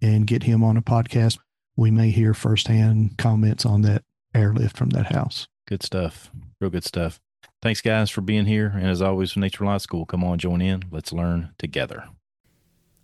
and get him on a podcast. We may hear firsthand comments on that airlift from that house. Good stuff. Real good stuff. Thanks, guys, for being here. And as always, Nature Reliance School, come on, join in. Let's learn together.